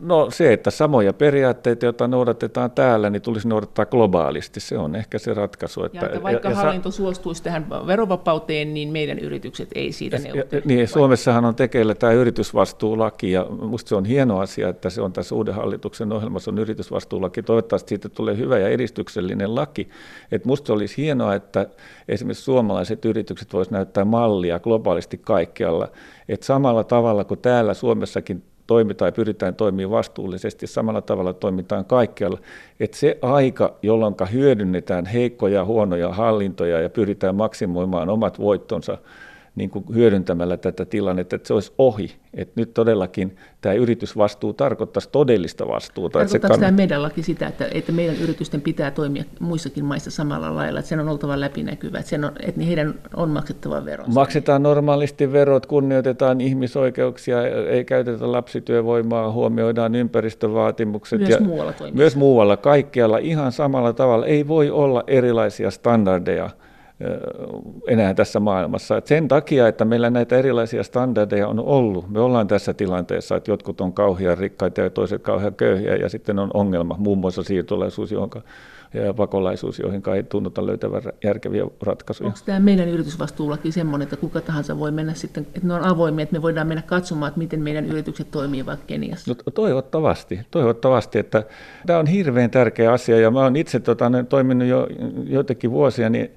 S2: No se, että samoja periaatteita, joita noudatetaan täällä, niin tulisi noudattaa globaalisti. Se on ehkä se ratkaisu.
S1: Että, ja että vaikka ja, hallinto suostuisi tähän verovapauteen, niin meidän yritykset ei siitä neuvottele.
S2: Niin, Suomessahan on tekeillä tämä yritysvastuulaki, ja minusta se on hieno asia, että se on tässä uuden hallituksen ohjelmassa on yritysvastuulaki. Toivottavasti siitä tulee hyvä ja edistyksellinen laki. Että minusta olisi hienoa, että esimerkiksi suomalaiset yritykset voisivat näyttää mallia globaalisti kaikkialla. Että samalla tavalla kuin täällä Suomessakin toimitaan ja pyritään toimimaan vastuullisesti, samalla tavalla toimitaan kaikkialla. Että se aika, jolloin hyödynnetään heikkoja, huonoja hallintoja ja pyritään maksimoimaan omat voittonsa, niin kuin hyödyntämällä tätä tilannetta, että se olisi ohi. Että nyt todellakin tämä yritysvastuu tarkoittaisi todellista vastuuta.
S1: Tarkoittaako kann... tämä meidän laki sitä, että, että meidän yritysten pitää toimia muissakin maissa samalla lailla, että sen on oltava läpinäkyvä, että, sen on, että heidän on maksettava vero?
S2: Maksetaan normaalisti verot, kunnioitetaan ihmisoikeuksia, ei käytetä lapsityövoimaa, huomioidaan ympäristövaatimukset.
S1: Myös ja muualla toimissa.
S2: Myös muualla, kaikkialla ihan samalla tavalla. Ei voi olla erilaisia standardeja enää tässä maailmassa. Et sen takia, että meillä näitä erilaisia standardeja on ollut, me ollaan tässä tilanteessa, että jotkut on kauhean rikkaita ja toiset kauhean köyhiä, ja sitten on ongelma, muun muassa siirtolaisuus, johon ja pakolaisuus, joihin ei tunnuta löytävän järkeviä ratkaisuja.
S1: Onko tämä meidän yritysvastuullakin semmoinen, että kuka tahansa voi mennä sitten, että ne on avoimia, että me voidaan mennä katsomaan, että miten meidän yritykset toimii vaikka Keniassa?
S2: No, toivottavasti, toivottavasti, että tämä on hirveän tärkeä asia, ja mä olen itse tota, toiminut jo joitakin vuosia, niin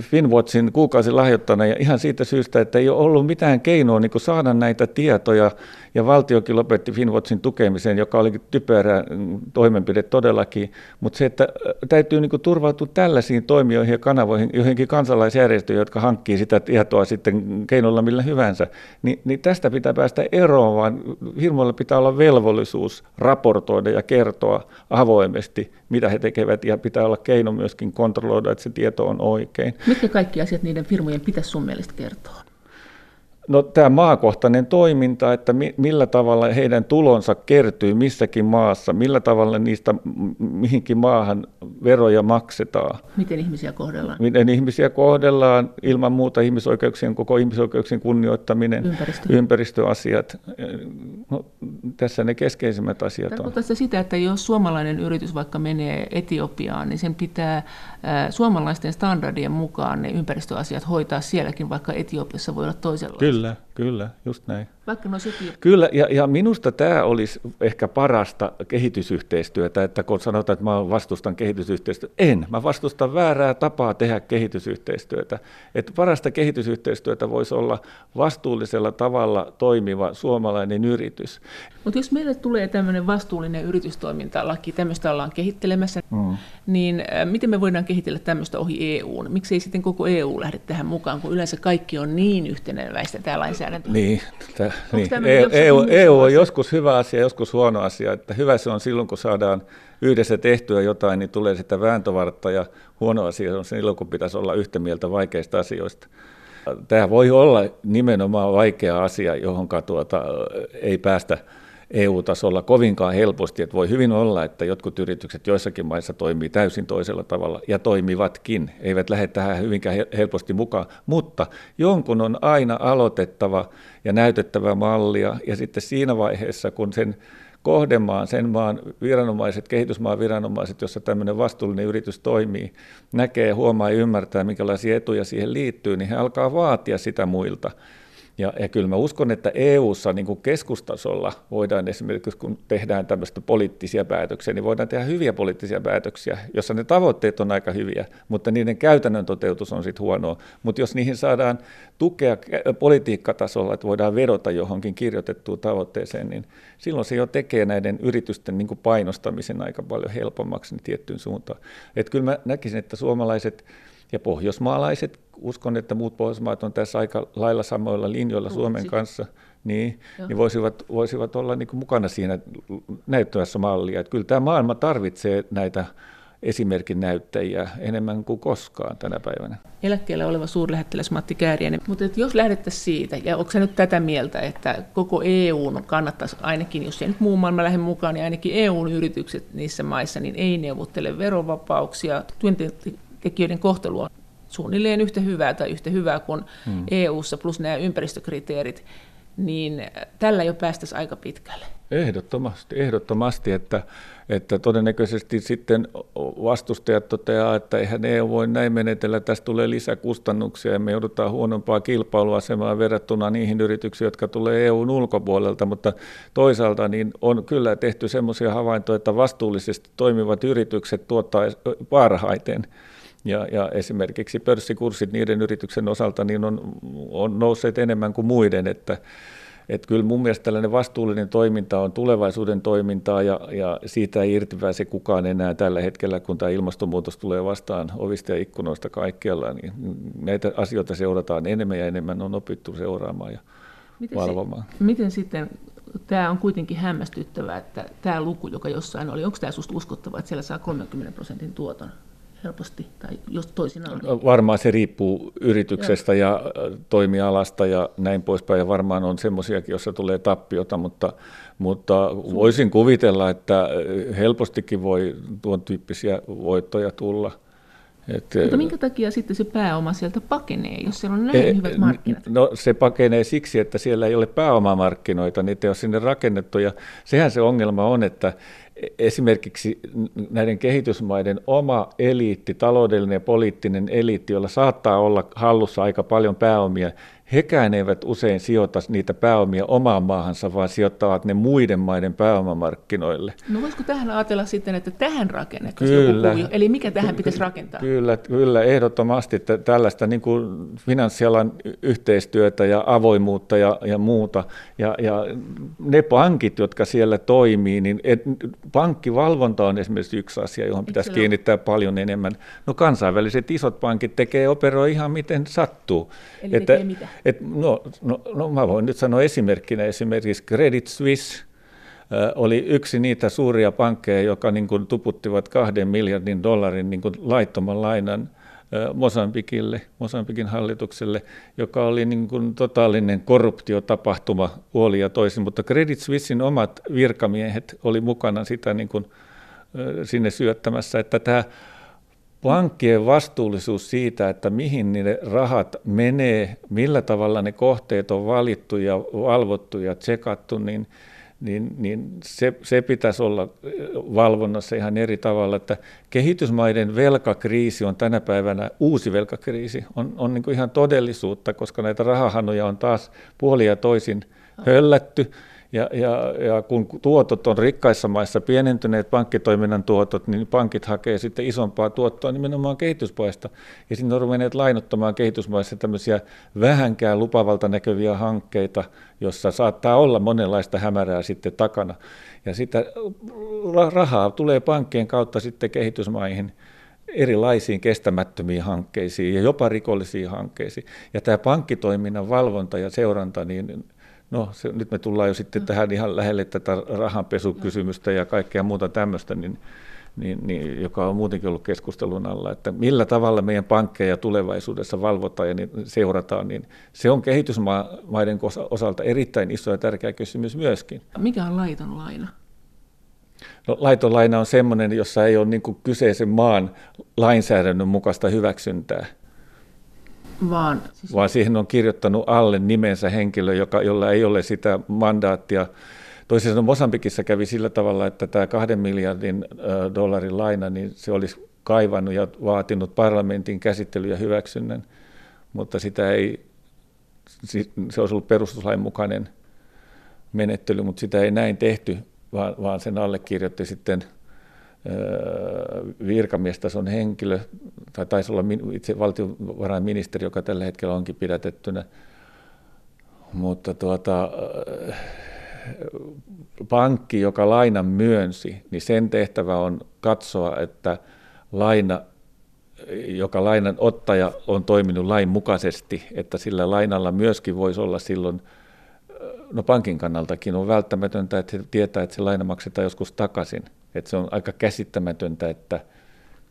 S2: Finwatchin kuukausilahjoittana ja ihan siitä syystä, että ei ole ollut mitään keinoa niin saada näitä tietoja ja valtiokin lopetti Finwatchin tukemisen, joka oli typerä toimenpide todellakin, mutta se, että täytyy niin turvautua tällaisiin toimijoihin ja kanavoihin, joihinkin kansalaisjärjestöihin, jotka hankkii sitä tietoa sitten keinolla millä hyvänsä, niin, niin tästä pitää päästä eroon, vaan firmoilla pitää olla velvollisuus raportoida ja kertoa avoimesti, mitä he tekevät, ja pitää olla keino myöskin kontrolloida, että se tieto on oikein.
S1: Mitkä kaikki asiat niiden firmojen pitäisi sun mielestä kertoa?
S2: No tämä maakohtainen toiminta, että mi, millä tavalla heidän tulonsa kertyy missäkin maassa, millä tavalla niistä mihinkin maahan veroja maksetaan.
S1: Miten ihmisiä kohdellaan?
S2: Miten ihmisiä kohdellaan, ilman muuta ihmisoikeuksien, koko ihmisoikeuksien kunnioittaminen,
S1: Ympäristö.
S2: ympäristöasiat. No, tässä ne keskeisimmät asiat
S1: Tarkoittaa on. sitä, että jos suomalainen yritys vaikka menee Etiopiaan, niin sen pitää suomalaisten standardien mukaan ne ympäristöasiat hoitaa sielläkin, vaikka Etiopiassa voi olla toisenlaista.
S2: Kyllä, el kyllä, just näin.
S1: Vaikka no
S2: Kyllä, ja, ja minusta tämä olisi ehkä parasta kehitysyhteistyötä, että kun sanotaan, että mä vastustan kehitysyhteistyötä, en. Mä vastustan väärää tapaa tehdä kehitysyhteistyötä. Että parasta kehitysyhteistyötä voisi olla vastuullisella tavalla toimiva suomalainen yritys.
S1: Mutta jos meille tulee tämmöinen vastuullinen yritystoimintalaki, tämmöistä ollaan kehittelemässä, mm. niin äh, miten me voidaan kehitellä tämmöistä ohi EUn? Miksi ei sitten koko EU lähde tähän mukaan, kun yleensä kaikki on niin yhteneväistä tämä lainsäädäntö?
S2: Niin, t- niin. EU, EU, EU on joskus hyvä asia, joskus huono asia. Että hyvä se on silloin, kun saadaan yhdessä tehtyä jotain, niin tulee sitä vääntövartta ja huono asia on silloin, kun pitäisi olla yhtä mieltä vaikeista asioista. Tämä voi olla nimenomaan vaikea asia, johon tuota, ei päästä EU-tasolla kovinkaan helposti, että voi hyvin olla, että jotkut yritykset joissakin maissa toimii täysin toisella tavalla ja toimivatkin, eivät lähde tähän hyvinkään helposti mukaan, mutta jonkun on aina aloitettava ja näytettävä mallia ja sitten siinä vaiheessa, kun sen kohdemaan, sen maan viranomaiset, kehitysmaan viranomaiset, jossa tämmöinen vastuullinen yritys toimii, näkee, huomaa ja ymmärtää, minkälaisia etuja siihen liittyy, niin he alkaa vaatia sitä muilta. Ja, ja kyllä mä uskon, että EU-ssa niin kuin keskustasolla voidaan esimerkiksi, kun tehdään tämmöistä poliittisia päätöksiä, niin voidaan tehdä hyviä poliittisia päätöksiä, jossa ne tavoitteet on aika hyviä, mutta niiden käytännön toteutus on sitten huonoa. Mutta jos niihin saadaan tukea politiikkatasolla, että voidaan vedota johonkin kirjoitettuun tavoitteeseen, niin silloin se jo tekee näiden yritysten niin kuin painostamisen aika paljon helpommaksi niin tiettyyn suuntaan. Että kyllä mä näkisin, että suomalaiset ja pohjoismaalaiset, uskon, että muut Pohjoismaat on tässä aika lailla samoilla linjoilla Suomen kanssa, niin, niin voisivat, voisivat olla niin mukana siinä näyttävässä mallia. Että kyllä tämä maailma tarvitsee näitä esimerkin näyttäjiä enemmän kuin koskaan tänä päivänä.
S1: Eläkkeellä oleva suurlähettiläs Matti Kääriäinen, mutta jos lähdettäisiin siitä, ja onko se nyt tätä mieltä, että koko EU kannattaisi ainakin, jos ei nyt muu maailma lähde mukaan, niin ainakin EUn yritykset niissä maissa, niin ei neuvottele verovapauksia, tekijöiden kohtelu on suunnilleen yhtä hyvää tai yhtä hyvää kuin hmm. EU-ssa, plus nämä ympäristökriteerit. niin tällä jo päästäisiin aika pitkälle.
S2: Ehdottomasti, ehdottomasti että, että todennäköisesti sitten vastustajat toteaa, että eihän EU voi näin menetellä, tästä tulee lisäkustannuksia ja me joudutaan huonompaa kilpailuasemaa verrattuna niihin yrityksiin, jotka tulee EUn ulkopuolelta, mutta toisaalta niin on kyllä tehty semmoisia havaintoja, että vastuullisesti toimivat yritykset tuottaa parhaiten. Ja, ja esimerkiksi pörssikurssit niiden yrityksen osalta niin on, on nousseet enemmän kuin muiden, että että kyllä mun mielestä tällainen vastuullinen toiminta on tulevaisuuden toimintaa ja, ja siitä ei irti pääse kukaan enää tällä hetkellä, kun tämä ilmastonmuutos tulee vastaan ovista ja ikkunoista kaikkialla, niin näitä asioita seurataan enemmän ja enemmän on opittu seuraamaan ja miten valvomaan.
S1: Se, miten sitten, tämä on kuitenkin hämmästyttävää, että tämä luku, joka jossain oli, onko tämä sinusta uskottava, että siellä saa 30 prosentin tuoton? Helposti, tai jos toisinaan.
S2: Varmaan se riippuu yrityksestä ja, ja toimialasta ja näin poispäin, ja varmaan on semmoisiakin, joissa tulee tappiota, mutta, mutta voisin kuvitella, että helpostikin voi tuon tyyppisiä voittoja tulla.
S1: Et, Mutta minkä takia sitten se pääoma sieltä pakenee, jos siellä on näin e, hyvät markkinat?
S2: No se pakenee siksi, että siellä ei ole pääomamarkkinoita, niitä ei ole sinne rakennettu, ja sehän se ongelma on, että esimerkiksi näiden kehitysmaiden oma eliitti, taloudellinen ja poliittinen eliitti, jolla saattaa olla hallussa aika paljon pääomia, hekään eivät usein sijoita niitä pääomia omaan maahansa, vaan sijoittavat ne muiden maiden pääomamarkkinoille.
S1: No voisiko tähän ajatella sitten, että tähän rakennettaisiin kyllä, joku kuvio? Eli mikä tähän pitäisi rakentaa?
S2: Kyllä, kyllä ehdottomasti että tällaista niin kuin finanssialan yhteistyötä ja avoimuutta ja, ja muuta. Ja, ja ne pankit, jotka siellä toimii, niin et, pankkivalvonta on esimerkiksi yksi asia, johon pitäisi kiinnittää ole? paljon enemmän. No kansainväliset isot pankit tekee operoi ihan miten sattuu.
S1: Eli että, tekee mitä?
S2: Et, no, no, no mä voin nyt sanoa esimerkkinä. Esimerkiksi Credit Suisse oli yksi niitä suuria pankkeja, joka niin kuin tuputtivat kahden miljardin dollarin niin kuin laittoman lainan Mosambikille, Mosambikin hallitukselle, joka oli niin kuin totaalinen korruptiotapahtuma puoli ja toisin, mutta Credit Suissein omat virkamiehet oli mukana sitä niin kuin sinne syöttämässä, että tämä pankkien vastuullisuus siitä, että mihin ne rahat menee, millä tavalla ne kohteet on valittu ja valvottu ja tsekattu, niin, niin, niin se, se pitäisi olla valvonnassa ihan eri tavalla. Että kehitysmaiden velkakriisi on tänä päivänä uusi velkakriisi, on, on niin kuin ihan todellisuutta, koska näitä rahahanoja on taas puoli ja toisin höllätty. Ja, ja, ja kun tuotot on rikkaissa maissa pienentyneet, pankkitoiminnan tuotot, niin pankit hakee sitten isompaa tuottoa nimenomaan kehitysmaista. Ja sinne on ruvenneet lainottamaan kehitysmaissa tämmöisiä vähänkään lupavalta näkyviä hankkeita, jossa saattaa olla monenlaista hämärää sitten takana. Ja sitä rahaa tulee pankkien kautta sitten kehitysmaihin erilaisiin kestämättömiin hankkeisiin ja jopa rikollisiin hankkeisiin. Ja tämä pankkitoiminnan valvonta ja seuranta, niin No se, nyt me tullaan jo sitten tähän ihan lähelle tätä rahanpesukysymystä ja kaikkea muuta tämmöistä, niin, niin, niin, joka on muutenkin ollut keskustelun alla, että millä tavalla meidän pankkeja tulevaisuudessa valvotaan ja niin seurataan, niin se on kehitysmaiden osalta erittäin iso ja tärkeä kysymys myöskin.
S1: Mikä on laiton laina?
S2: No, laiton laina on sellainen, jossa ei ole niin kyseisen maan lainsäädännön mukaista hyväksyntää
S1: vaan,
S2: siis... vaan siihen on kirjoittanut alle nimensä henkilö, joka, jolla ei ole sitä mandaattia. Toisin sanoen Mosambikissa kävi sillä tavalla, että tämä kahden miljardin dollarin laina, niin se olisi kaivannut ja vaatinut parlamentin käsittely ja hyväksynnän, mutta sitä ei, se olisi ollut perustuslain mukainen menettely, mutta sitä ei näin tehty, vaan, vaan sen allekirjoitti sitten – virkamiestason henkilö, tai taisi olla itse valtiovarainministeri, joka tällä hetkellä onkin pidätettynä, mutta tuota, pankki, joka lainan myönsi, niin sen tehtävä on katsoa, että laina, joka lainan ottaja on toiminut lain mukaisesti, että sillä lainalla myöskin voisi olla silloin, no pankin kannaltakin on välttämätöntä, että se tietää, että se laina maksetaan joskus takaisin – että se on aika käsittämätöntä, että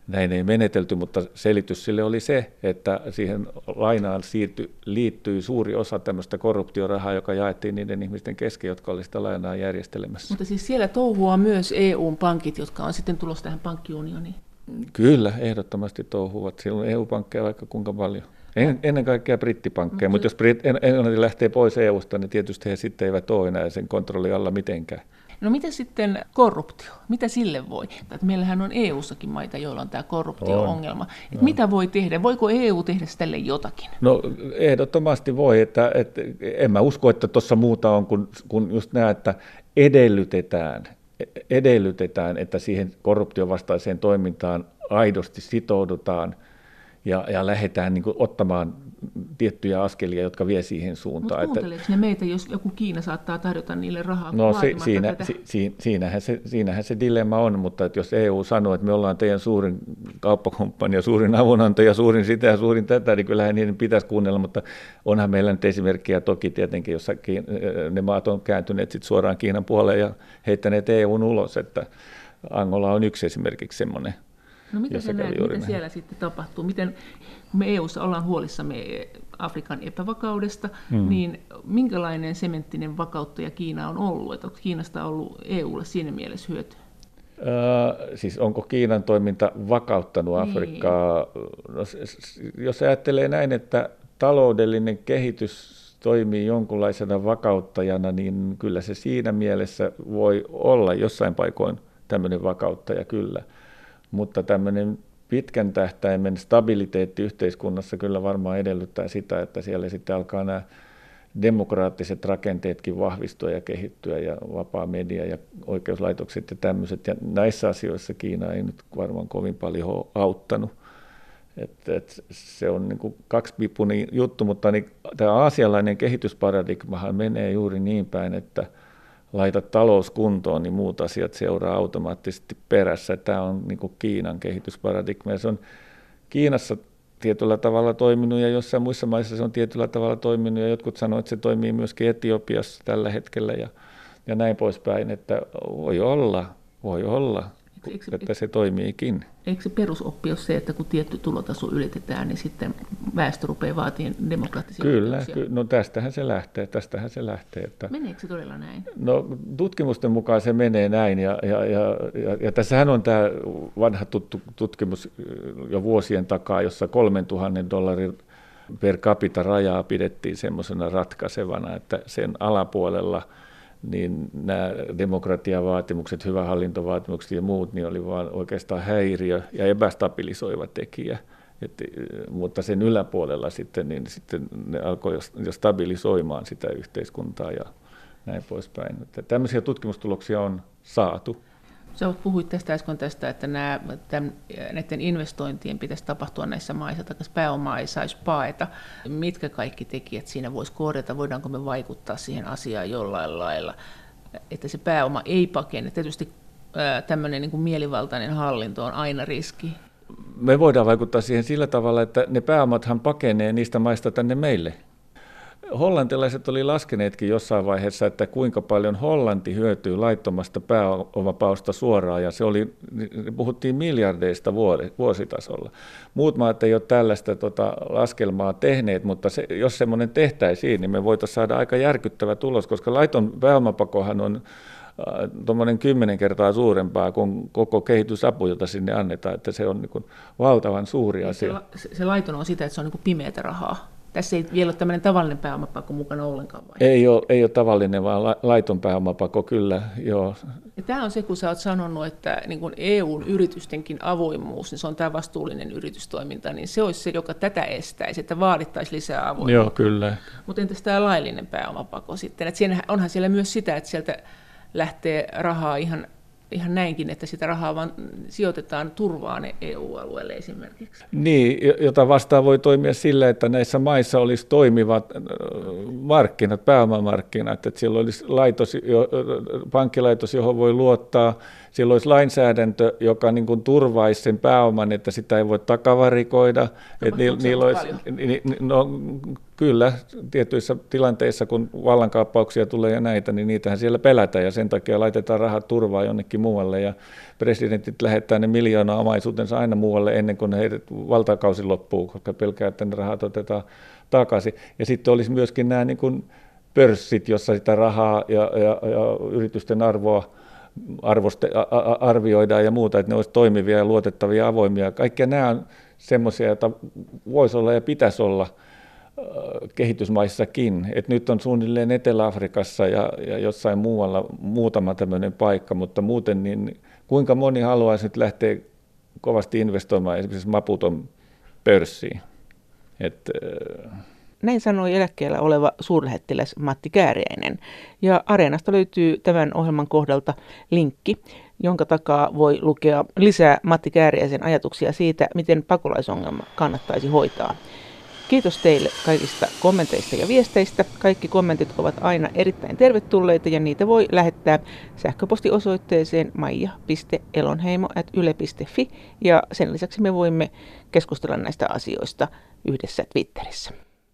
S2: näin ei menetelty, mutta selitys sille oli se, että siihen lainaan siirty, liittyy suuri osa tämmöistä korruptiorahaa, joka jaettiin niiden ihmisten kesken, jotka olivat sitä lainaa järjestelemässä.
S1: Mutta siis siellä touhua myös EU-pankit, jotka on sitten tulossa tähän pankkiunioniin?
S2: Kyllä, ehdottomasti touhuvat. Siellä on EU-pankkeja vaikka kuinka paljon. En, ennen kaikkea brittipankkeja, mutta jos Brit, Englanti lähtee pois EUsta, niin tietysti he sitten eivät ole enää sen kontrolli alla mitenkään.
S1: No mitä sitten korruptio? Mitä sille voi? Että meillähän on EU-sakin maita, joilla on tämä korruptio-ongelma. On. Mitä voi tehdä? Voiko EU tehdä tälle jotakin?
S2: No ehdottomasti voi. Että, että en mä usko, että tuossa muuta on kuin, kuin just nämä, että edellytetään, edellytetään, että siihen korruptiovastaiseen toimintaan aidosti sitoudutaan ja, ja lähdetään niin ottamaan tiettyjä askelia, jotka vie siihen suuntaan.
S1: Mutta kuunteleeko ne meitä, jos joku Kiina saattaa tarjota niille rahaa?
S2: No si, siinä, si, siinähän, se, siinähän se dilemma on, mutta että jos EU sanoo, että me ollaan teidän suurin kauppakumppani ja suurin avunantaja, suurin sitä ja suurin tätä, niin kyllähän niiden pitäisi kuunnella, mutta onhan meillä nyt esimerkkiä toki tietenkin, jossa ne maat on kääntyneet sit suoraan Kiinan puoleen ja heittäneet EUn ulos, että Angola on yksi esimerkiksi semmoinen
S1: No mitä, se näet, mitä siellä sitten tapahtuu? Miten, kun me EU-ssa ollaan huolissamme Afrikan epävakaudesta, hmm. niin minkälainen sementtinen vakauttaja Kiina on ollut? Että onko Kiinasta ollut EUlle siinä mielessä hyöty?
S2: Öö, siis onko Kiinan toiminta vakauttanut niin. Afrikkaa? No, jos ajattelee näin, että taloudellinen kehitys toimii jonkunlaisena vakauttajana, niin kyllä se siinä mielessä voi olla jossain paikoin tämmöinen vakauttaja kyllä mutta tämmöinen pitkän tähtäimen stabiliteetti yhteiskunnassa kyllä varmaan edellyttää sitä, että siellä sitten alkaa nämä demokraattiset rakenteetkin vahvistua ja kehittyä ja vapaa media ja oikeuslaitokset ja tämmöiset. Ja näissä asioissa Kiina ei nyt varmaan kovin paljon ole auttanut. Et, et se on niin kaksipipunen juttu, mutta niin, tämä aasialainen kehitysparadigmahan menee juuri niin päin, että – laita talous kuntoon, niin muut asiat seuraa automaattisesti perässä. Tämä on niin kuin Kiinan kehitysparadigma. Se on Kiinassa tietyllä tavalla toiminut ja jossain muissa maissa se on tietyllä tavalla toiminut ja jotkut sanoivat, että se toimii myöskin Etiopiassa tällä hetkellä ja, ja näin poispäin, että voi olla, voi olla, eikö, eikö, että se toimiikin.
S1: Eikö se perusoppi ole se, että kun tietty tulotaso ylitetään, niin sitten väestö rupeaa vaatimaan demokraattisia
S2: Kyllä, ky- no tästähän se lähtee, tästähän se lähtee. Että,
S1: Meneekö se todella näin?
S2: No tutkimusten mukaan se menee näin, ja, ja, ja, ja, ja tässähän on tämä vanha tuttu, tutkimus jo vuosien takaa, jossa 3000 dollarin per capita rajaa pidettiin semmoisena ratkaisevana, että sen alapuolella – niin nämä demokratiavaatimukset, hyvä hallintovaatimukset ja muut, niin oli vaan oikeastaan häiriö ja epästabilisoiva tekijä. Et, mutta sen yläpuolella sitten, niin sitten ne alkoi jo stabilisoimaan sitä yhteiskuntaa ja näin poispäin. Että tämmöisiä tutkimustuloksia on saatu.
S1: Sä puhuit tästä äsken tästä, että nämä, tämän, näiden investointien pitäisi tapahtua näissä maissa, että pääomaa ei saisi paeta. Mitkä kaikki tekijät siinä voisi korjata? Voidaanko me vaikuttaa siihen asiaan jollain lailla, että se pääoma ei pakene? Tietysti tämmöinen niin kuin mielivaltainen hallinto on aina riski.
S2: Me voidaan vaikuttaa siihen sillä tavalla, että ne pääomathan pakenee niistä maista tänne meille. Hollantilaiset oli laskeneetkin jossain vaiheessa, että kuinka paljon Hollanti hyötyy laittomasta pääomapausta suoraan, ja se oli, puhuttiin miljardeista vuositasolla. Muut maat ei ole tällaista tota, laskelmaa tehneet, mutta se, jos semmoinen tehtäisiin, niin me voitaisiin saada aika järkyttävä tulos, koska laiton pääomapakohan on äh, tuommoinen kymmenen kertaa suurempaa kuin koko kehitysapu, jota sinne annetaan, että se on niin valtavan suuri asia.
S1: Se, se laiton on sitä, että se on niin pimeätä rahaa. Tässä ei vielä ole tämmöinen tavallinen pääomapako mukana ollenkaan vai?
S2: Ei ole, ei ole tavallinen, vaan laiton pääomapako kyllä, joo.
S1: Ja tämä on se, kun sä oot sanonut, että niin kun EUn yritystenkin avoimuus, niin se on tämä vastuullinen yritystoiminta, niin se olisi se, joka tätä estäisi, että vaadittaisi lisää avoimuutta.
S2: Joo, kyllä.
S1: Mutta entäs tämä laillinen pääomapako sitten? Että onhan siellä myös sitä, että sieltä lähtee rahaa ihan ihan näinkin, että sitä rahaa vaan sijoitetaan turvaan EU-alueelle esimerkiksi.
S2: Niin, jota vastaan voi toimia sillä, että näissä maissa olisi toimivat äh, markkinat, pääomamarkkinat, että siellä olisi laitos, pankkilaitos, johon voi luottaa, siellä olisi lainsäädäntö, joka niin kuin turvaisi sen pääoman, että sitä ei voi takavarikoida. Että niillä, niillä olisi, ni, no, kyllä, tietyissä tilanteissa, kun vallankaappauksia tulee ja näitä, niin niitähän siellä pelätään ja sen takia laitetaan rahat turvaa jonnekin muualle ja presidentit lähettää ne miljoona omaisuutensa aina muualle ennen kuin heidät valtakausi loppuu, koska pelkää, että ne rahat otetaan takaisin. Ja sitten olisi myöskin nämä niin kuin pörssit, jossa sitä rahaa ja, ja, ja yritysten arvoa arvoste, arvioidaan ja muuta, että ne olisivat toimivia ja luotettavia ja avoimia. Kaikkia nämä on semmoisia, joita voisi olla ja pitäisi olla kehitysmaissakin. Et nyt on suunnilleen Etelä-Afrikassa ja, ja jossain muualla muutama tämmöinen paikka, mutta muuten niin kuinka moni haluaisi nyt lähteä kovasti investoimaan esimerkiksi Maputon pörssiin? Et,
S1: näin sanoi eläkkeellä oleva suurlähettiläs Matti Kääriäinen. Ja Areenasta löytyy tämän ohjelman kohdalta linkki, jonka takaa voi lukea lisää Matti Kääriäisen ajatuksia siitä, miten pakolaisongelma kannattaisi hoitaa. Kiitos teille kaikista kommenteista ja viesteistä. Kaikki kommentit ovat aina erittäin tervetulleita ja niitä voi lähettää sähköpostiosoitteeseen maija.elonheimo.yle.fi ja sen lisäksi me voimme keskustella näistä asioista yhdessä Twitterissä.